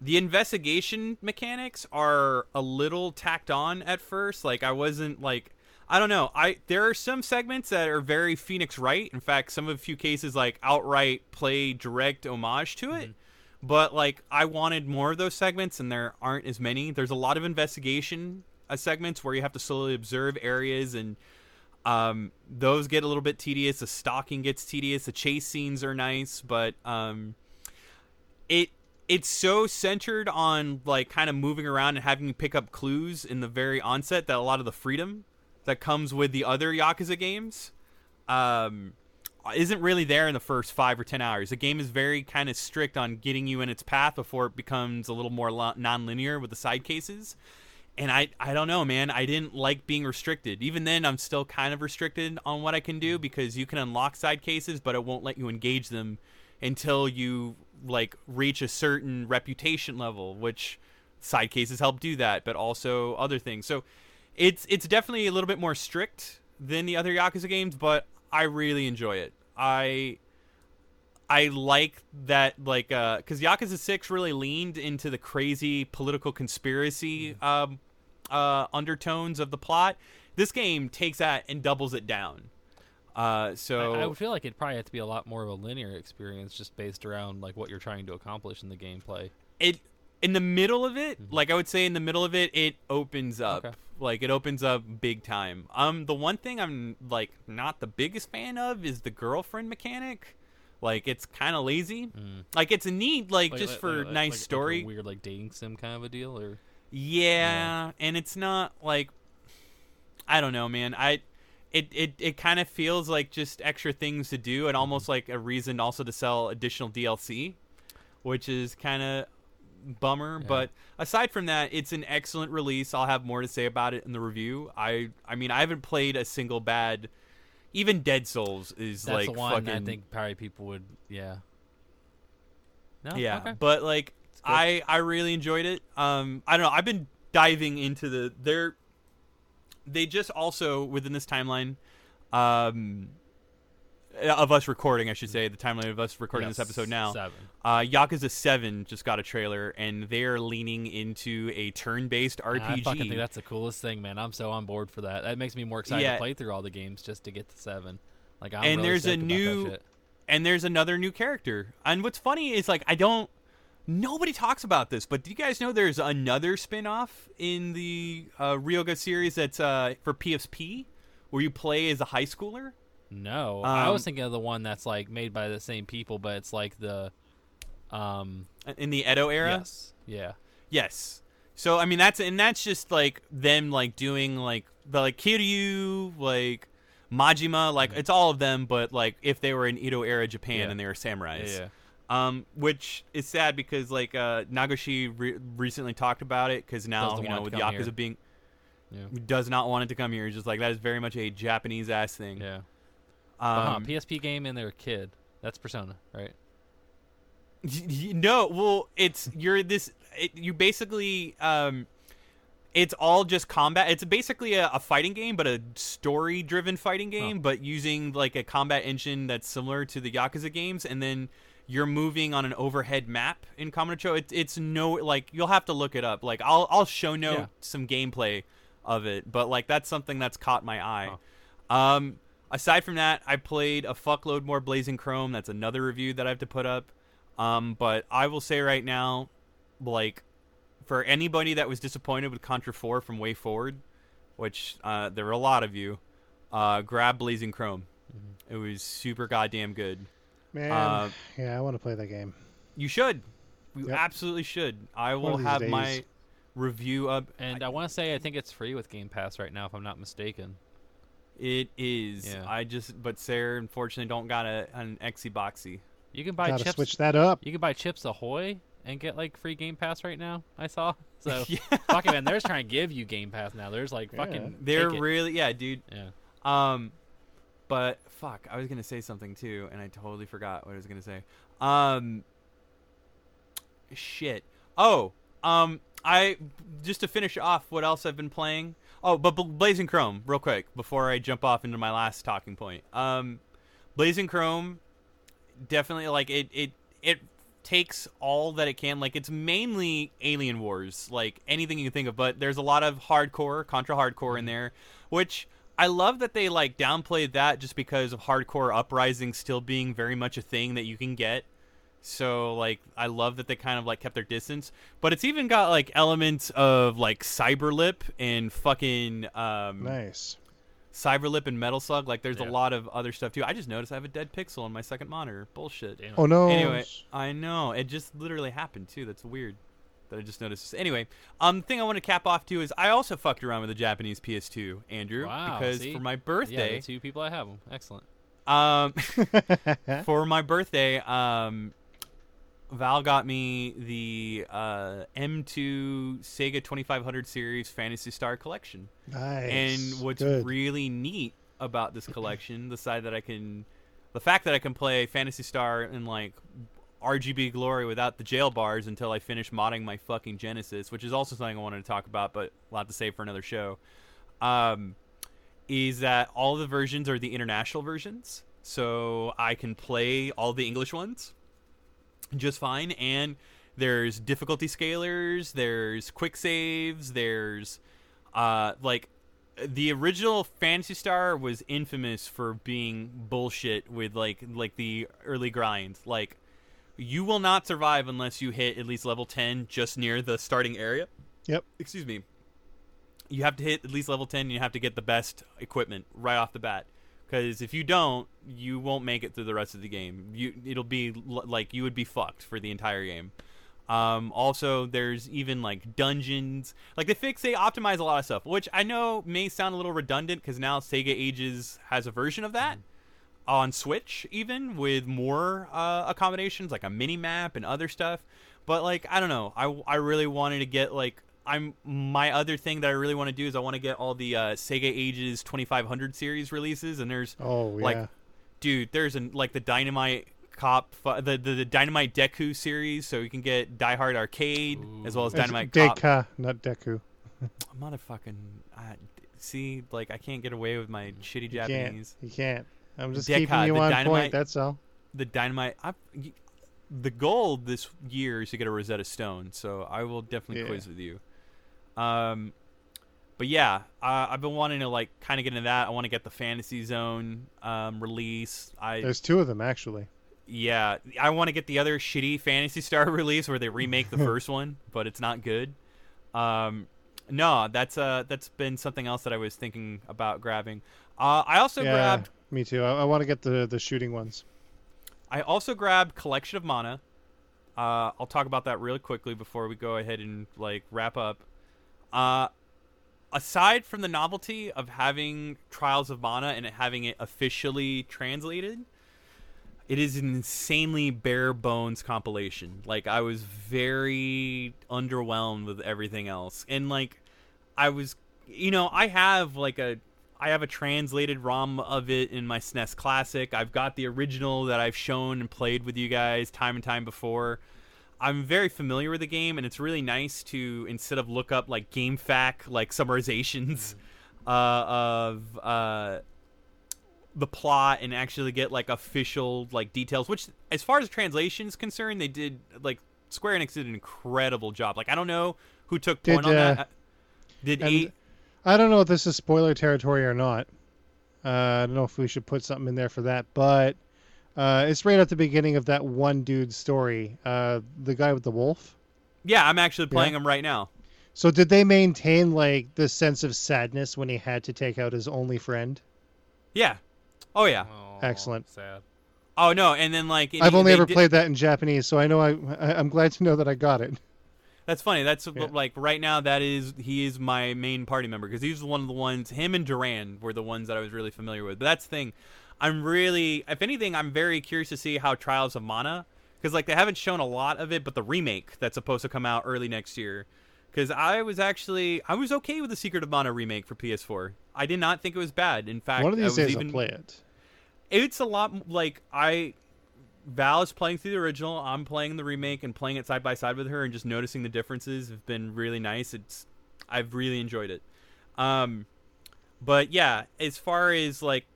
the investigation mechanics are a little tacked on at first. Like I wasn't like I don't know. I there are some segments that are very Phoenix Wright. In fact, some of a few cases like outright play direct homage to it. But like I wanted more of those segments, and there aren't as many. There's a lot of investigation uh, segments where you have to slowly observe areas and um, those get a little bit tedious. The stalking gets tedious. The chase scenes are nice, but um, it it's so centered on like kind of moving around and having you pick up clues in the very onset that a lot of the freedom that comes with the other Yakuza games um, isn't really there in the first five or ten hours. The game is very kind of strict on getting you in its path before it becomes a little more lo- non-linear with the side cases. And I, I don't know, man. I didn't like being restricted. Even then, I'm still kind of restricted on what I can do because you can unlock side cases, but it won't let you engage them until you like reach a certain reputation level, which side cases help do that, but also other things. So it's it's definitely a little bit more strict than the other Yakuza games, but I really enjoy it. I I like that like uh because Yakuza Six really leaned into the crazy political conspiracy um uh undertones of the plot. This game takes that and doubles it down. Uh so I, I would feel like it'd probably have to be a lot more of a linear experience, just based around like what you're trying to accomplish in the gameplay. it in the middle of it mm-hmm. like i would say in the middle of it it opens up. Okay. like it opens up big time. Um the one thing i'm like not the biggest fan of is the girlfriend mechanic. Like it's kind of lazy mm. like it's a neat like, just like- for like- like- nice like story. weird like dating sim kind of a deal, or? Yeah, and it's not like I don't know, man. I it it, it kind of feels like just extra things to do and almost mm-hmm. like a reason also to sell additional DLC, which is kind of bummer, but aside from that, it's an excellent release. I'll have more to say about it in the review. I I mean, I haven't played a single bad even Dead Souls is that's like the one fucking I think probably people would, yeah. No, yeah okay. but like i i really enjoyed it um i don't know i've been diving into the they're they just also within this timeline um of us recording i should say the timeline of us recording this episode now Seven. uh yakuza 7 just got a trailer and they're leaning into a turn-based rpg I fucking think that's the coolest thing, man. I'm so on board for that. That makes me more excited Yeah. to play through all the games just to get to seven. Like, I'm And really there's a stoked about that new- and there's another new character. And what's funny is like I don't nobody talks about this, but do you guys know there's another spin-off in the uh, Ryoga series that's uh, for PSP where you play as a high schooler? No, I was Um, thinking of the one that's like made by the same people, but it's like the, um, In the Edo era? yes, yeah, Yes. So I mean that's and that's just like them like doing like the like Kiryu, like Majima, like it's all of them, but like if they were in Edo era Japan Mm-hmm. Yeah. and they were samurais. yeah. Um, which is sad because like uh, Nagoshi re- recently talked about it because now Doesn't you know with Yakuza here. being Yeah. does not want it to come here. He's just like that is very much a Japanese ass thing. Yeah. Um, uh PSP game and they're kid. That's Persona, right? no, well, it's you're this. It, you basically um, it's all just combat. It's basically a, a fighting game, but a story-driven fighting game, but using like a combat engine that's similar to the Yakuza games, and then you're moving on an overhead map in Kamurocho. It, it's no like you'll have to look it up. Like I'll I'll show note Yeah. some gameplay of it, but like that's something that's caught my eye. Um, aside from that, I played a fuckload more Blazing Chrome. That's another review that I have to put up. Um, but I will say right now, like, for anybody that was disappointed with Contra 4 from Way Forward, which uh, there were a lot of you, uh, grab Blazing Chrome. Mm-hmm. It was super goddamn good. Man, Uh, yeah, I want to play that game. You should. You Yep. absolutely should. I will have days. my review up. And I, want to say I think it's free with Game Pass right now, if I'm not mistaken. It is. Yeah. I just, but Sarah, unfortunately, don't got a, an Exy Boxy. You can buy Gotta chips. switch that up. You can buy Chips Ahoy and get like free Game Pass right now. I saw. So Yeah. fucking man, they're trying to give you Game Pass now. There's like Yeah. fucking. They're it. really, yeah, dude. Yeah. Um, but fuck, I was gonna say something too, and I totally forgot what I was gonna say. Um, shit. Oh, um, I just to finish off what else I've been playing. Oh, but Blazing Chrome, real quick, before I jump off into my last talking point. Um, Blazing Chrome, definitely like it it it takes all that it can like it's mainly alien wars like anything you can think of but there's a lot of hardcore Contra Hard Corps in there which i love that they like downplayed that just because of Hard Corps Uprising still being very much a thing that you can get so like i love that they kind of like kept their distance but it's even got like elements of like cyberlip and fucking um Nice. cyberlip and metal slug like there's Yeah. a lot of other stuff too i just noticed i have a dead pixel on my second monitor bullshit Damn. Oh no. Anyway, I know it just literally happened too. That's weird that I just noticed. Anyway, um, thing I want to cap off too is I also fucked around with the Japanese PS2, Andrew, Wow, because see? for my Yeah, birthday, the two people I have them. Excellent. um, for my birthday, um, Val got me the uh, M2 Sega 2500 series Phantasy Star collection. nice. And what's Good. really neat about this collection, the side that I can, the fact that I can play Phantasy Star in like RGB glory without the jail bars until I finish modding my fucking Genesis, which is also something I wanted to talk about, but we'll have to save for another show. Um, is that all the versions are the international versions, so I can play all the English ones just fine. And there's difficulty scalers, there's quick saves, there's uh like the original Phantasy Star was infamous for being bullshit with like like the early grind. Like you will not survive unless you hit at least level 10 just near the starting area. Yep. Excuse me. You have to hit at least level 10 and you have to get the best equipment right off the bat. Because if you don't, you won't make it through the rest of the game. You it'll be l- like you would be fucked for the entire game. Um, also, there's even like dungeons. Like they fix, they optimize a lot of stuff, which I know may sound a little redundant because now Sega Ages has a version of that on Switch, even with more uh, accommodations, like a mini map and other stuff. But like I don't know, I I really wanted to get like I'm my other thing that I really want to do is I want to get all the uh, Sega Ages 2500 series releases, and there's Oh yeah. like dude there's an like the dynamite cop the, the the dynamite deku series so you can get die hard arcade as well as It's dynamite cop Deka, not Deku. motherfucking uh, see like i can't get away with my shitty You japanese can't. You can't. I'm just Deka, keeping you on Dynamite- point. That's all. the dynamite I, the goal this year is to get a rosetta stone so i will definitely Yeah. quiz with you um but yeah uh, i've been wanting to like kind of get into that i want to get the fantasy zone um release i There's two of them actually. Yeah, I want to get the other shitty Phantasy Star release where they remake the first one, but it's not good. Um, no, that's uh that's been something else that I was thinking about grabbing. Uh, I also yeah, grabbed me too. I, I want to get the the shooting ones. I also grabbed Collection of Mana. Uh, I'll talk about that really quickly before we go ahead and like wrap up. Uh, aside from the novelty of having Trials of Mana and having it officially translated, it is an insanely bare bones compilation. Like I was very underwhelmed with everything else, and like I was, you know, I have like a I have a translated ROM of it in my SNES Classic. I've got the original that I've shown and played with you guys time and time before. I'm very familiar with the game, and it's really nice to instead of look up like GameFAQ like summarizations uh, of uh, the plot and actually get like official like details. Which, as far as translation is concerned, they did like Square Enix did an incredible job. Like I don't know who took Did, point on uh, that. Did eight? I don't know if this is spoiler territory or not. Uh, I don't know if we should put something in there for that, but uh, it's right at the beginning of that one dude's story. Uh, the guy with the wolf. Yeah, I'm actually playing Yeah. them right now. So did they maintain like the sense of sadness when he had to take out his only friend? Yeah. Oh yeah. Oh, Excellent. Sad. Oh no, and then like I've only ever did- played that in Japanese, so I know I, I I'm glad to know that I got it. That's funny. That's Yeah. like right now. That is he is my main party member because he's one of the ones. Him and Duran were the ones that I was really familiar with. But that's the thing. I'm really, if anything, I'm very curious to see how Trials of Mana because like they haven't shown a lot of it, but the remake that's supposed to come out early next year. Because I was actually I was okay with the Secret of Mana remake for PS4. I did not think it was bad. In fact, One of I these was days even, I'll play it. it's a lot like I Val is playing through the original. I'm playing the remake and playing it side by side with her, and just noticing the differences have been really nice. It's I've really enjoyed it. Um, but yeah, as far as like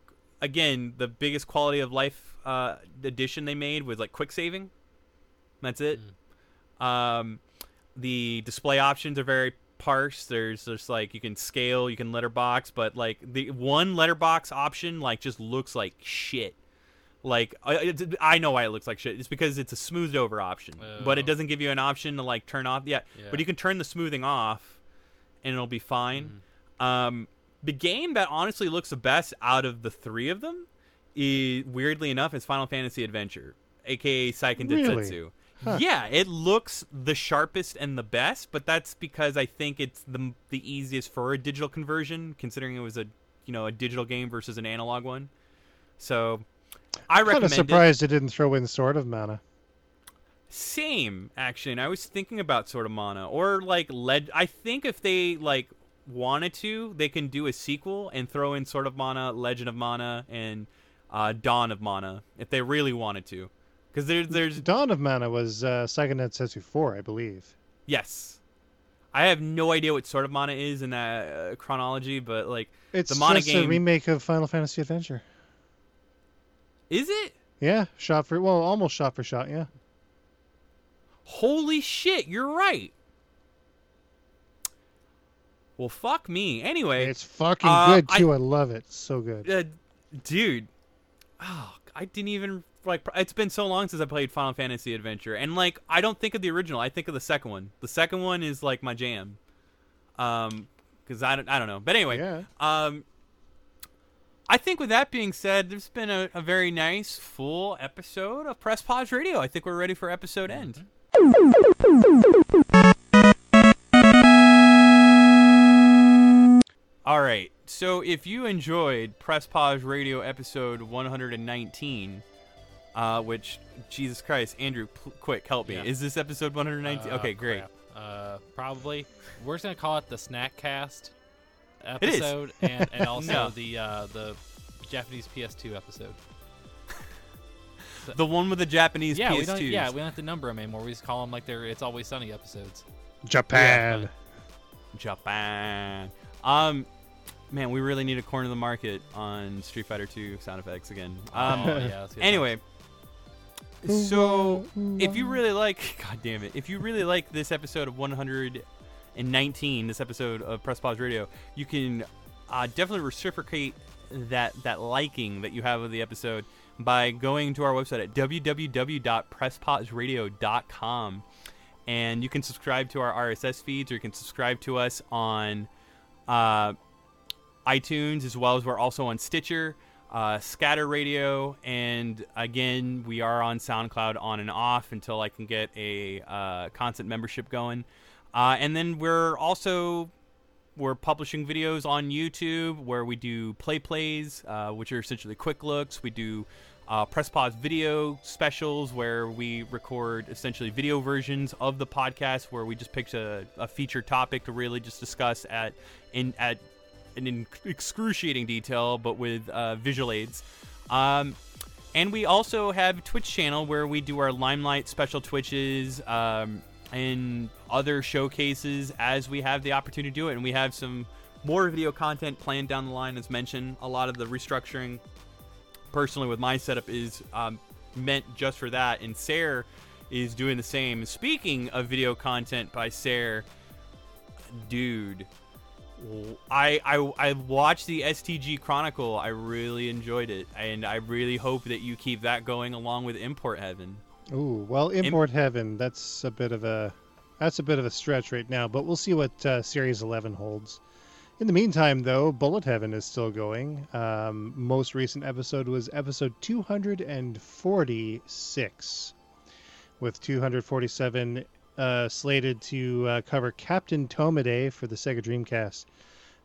again, the biggest quality of life uh, addition they made was like quick saving. That's it. Um, the display options are very parsed. There's just like you can scale, you can letterbox, but like the one letterbox option like just looks like shit. Like I, I know why it looks like shit. It's because it's a smoothed over option, but it Oh. doesn't give you an option to like turn off. Yeah, Yeah. but you can turn the smoothing off, and it'll be fine. Um, the game that honestly looks the best out of the three of them, is weirdly enough, is Final Fantasy Adventure, aka Seiken Really? Densetsu. Huh. Yeah, it looks the sharpest and the best, but that's because I think it's the the easiest for a digital conversion, considering it was a you know a digital game versus an analog one. So, I Kind recommend of it. surprised it didn't throw in Sword of Mana. Same, actually. And I was thinking about Sword of Mana or like led. I think if they like wanted to, they can do a sequel and throw in Sword of Mana, Legend of Mana, and uh, Dawn of Mana if they really wanted to. Because there's there's Dawn of Mana was uh, Seiken Densetsu 4, I believe. yes, I have no idea what Sword of Mana is in that uh, chronology, but like, It's The Mana just a remake of Final Fantasy Adventure. is it? Yeah, shot for well, almost shot for shot. Yeah. Holy shit, you're right. Well, fuck me. Anyway, It's fucking uh, good I- too. I, love it. So good. uh, dude oh i didn't even like it's been so long since i played final fantasy adventure and like i don't think of the original i think of the second one the second one is like my jam um because I don't, I don't know but anyway Yeah. um i think with that being said there's been a, a very nice full episode of press pause radio i think we're ready for episode end All right. So if you enjoyed Press Pause Radio episode 119, uh, which Jesus Christ, Andrew, pl- quick help me. Yeah. Is this episode 119? Uh, okay, great. crap. Uh, probably. We're just gonna call it the snack cast episode, and, and also No. the uh, the Japanese PS2 episode. The one with the Japanese yeah, PS2s. we don't. Yeah, we don't have to number them anymore. We just call them like they're "It's Always Sunny" episodes. Japan. Japan. Um, man, we really need a corner of the market on Street Fighter 2 sound effects again. Um, oh, yeah. anyway, so if you really like, God damn it, if you really like this episode of 119, this episode of Press Pause Radio, you can uh, definitely reciprocate that that liking that you have of the episode by going to our website at www.presspauseradio.com and you can subscribe to our RSS feeds or you can subscribe to us on uh, iTunes as well as we're also on Stitcher, uh, Scatter Radio, and again we are on SoundCloud on and off until I can get a uh, constant membership going. Uh, and then we're also we're publishing videos on YouTube where we do play plays, uh, which are essentially quick looks. We do uh, press pause video specials where we record essentially video versions of the podcast where we just picked a, a featured topic to really just discuss at in at in excruciating detail, but with uh, visual aids. Um, and we also have Twitch channel where we do our Limelight special Twitches um, and other showcases as we have the opportunity to do it. And we have some more video content planned down the line, as mentioned. A lot of the restructuring, personally, with my setup is um, meant just for that. And Sarah is doing the same. Speaking of video content by Sarah, dude. I, I I watched the STG Chronicle. I really enjoyed it, and I really hope that you keep that going along with Import Heaven. Ooh, well, import heaven. That's a bit of a that's a bit of a stretch right now, but we'll see what uh, Series 11 holds. In the meantime, though, Bullet Heaven is still going. Um, most recent episode was episode 246, with 247 uh, slated to uh, cover Captain Tomaday for the Sega Dreamcast.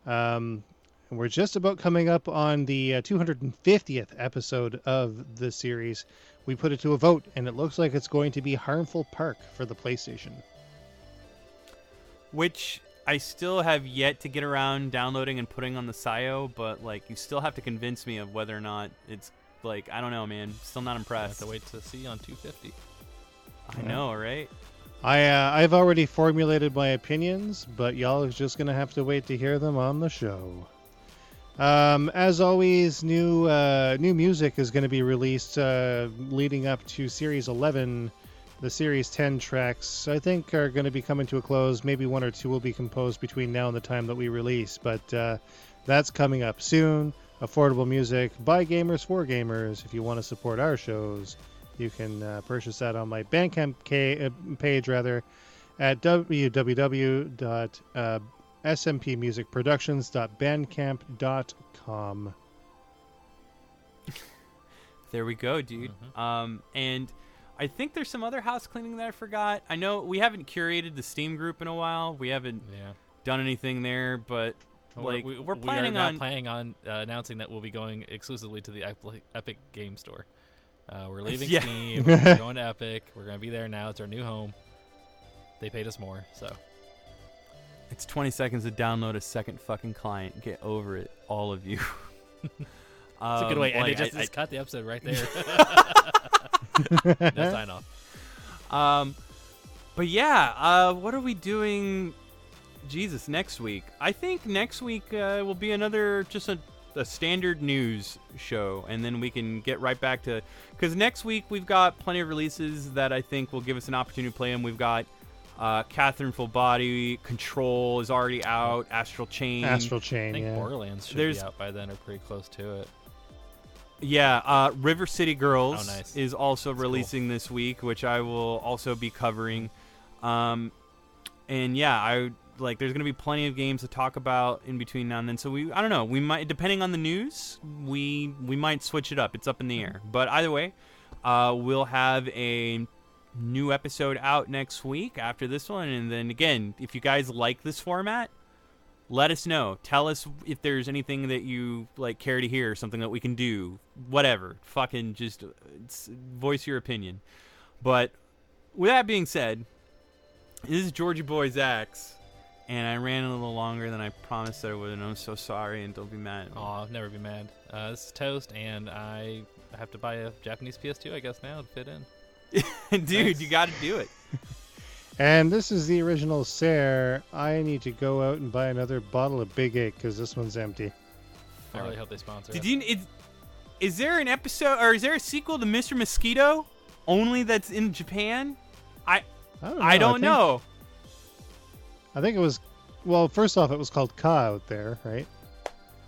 Um, and we're just about coming up on the uh, 250th episode of the series. We put it to a vote, and it looks like it's going to be Harmful Park for the PlayStation. which I still have yet to get around downloading and putting on the SIO, but like you still have to convince me of whether or not it's like I don't know, man. Still not impressed. I have to wait to see on 250. I know, right? I uh, I've already formulated my opinions, but y'all is just gonna have to wait to hear them on the show. Um, as always, new uh, new music is going to be released uh, leading up to Series 11. The Series 10 tracks, I think, are going to be coming to a close. Maybe one or two will be composed between now and the time that we release, but uh, that's coming up soon. Affordable music by gamers for gamers. If you want to support our shows, you can uh, purchase that on my Bandcamp ca- uh, page, rather, at www.smpmusicproductions.bandcamp.com. There we go, dude. Um, and I think there's some other house cleaning that I forgot. I know we haven't curated the Steam group in a while. We haven't Yeah. done anything there, but like we, we're we planning are not on planning on uh, announcing that we'll be going exclusively to the Epic, Epic Game Store. Uh, we're leaving Yeah. Steam. we're going to Epic. We're going to be there now. It's our new home. They paid us more, so It's 20 seconds to download a second fucking client. Get over it, all of you. it's a good way. And like, they just, I- just cut the episode right there. no sign off. Um, but yeah, uh, what are we doing? Jesus, next week. I think next week uh, will be another just a, a standard news show, and then we can get right back to because next week we've got plenty of releases that I think will give us an opportunity to play them. We've got uh, Catherine Full Body, Control is already out, Astral Chain. Astral Chain. I Chain, think yeah. Borderlands should There's- be out by then or pretty close to it. Yeah, uh, River City Girls Oh, nice. is also cool. releasing this week, which I will also be covering. Um, and yeah, I like. There's gonna be plenty of games to talk about in between now and then. So we, I don't know. We might, depending on the news, we we might switch it up. It's up in the air. But either way, uh, we'll have a new episode out next week after this one. And then again, if you guys like this format, let us know. Tell us if there's anything that you like care to hear, something that we can do, whatever. Fucking just uh, it's, voice your opinion. But with that being said, this is Georgie Boy Zax, and I ran a little longer than I promised that I would, and I'm so sorry, and don't be mad. at me. Oh, I'll never be mad. Uh, this is Toast, and I have to buy a Japanese PS2, I guess, now to fit in. dude, you got to do it. And this is the original Sarah. I need to go out and buy another bottle of Big Eight because this one's empty. I really hope they sponsor Did us. you? Is, is there an episode or is there a sequel to Mr. Mosquito? Only that's in Japan. I don't know. I don't think- know. I think it was. Well, first off, it was called Ka out there, right?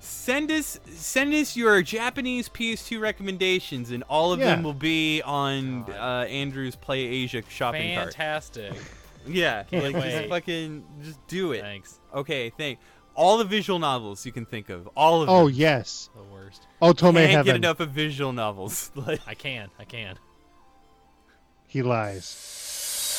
Send us send us your Japanese PS2 recommendations, and all of them will be on uh, Andrew's Play Asia shopping cart. Fantastic. Yeah, Can't like just fucking just do it. Thanks. Okay, thank all the visual novels you can think of. All of Oh them. yes. The worst. Otome Can't Heaven. get enough of visual novels. like, I can. I can. He lies.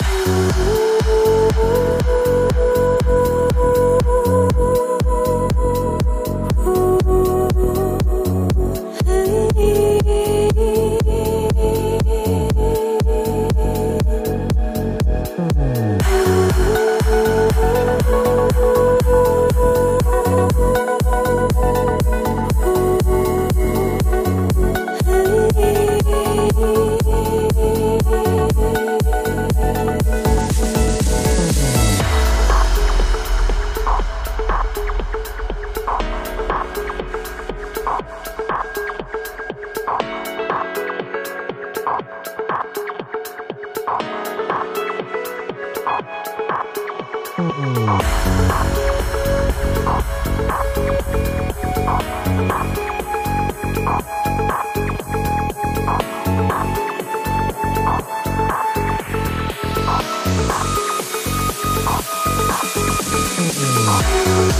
Thank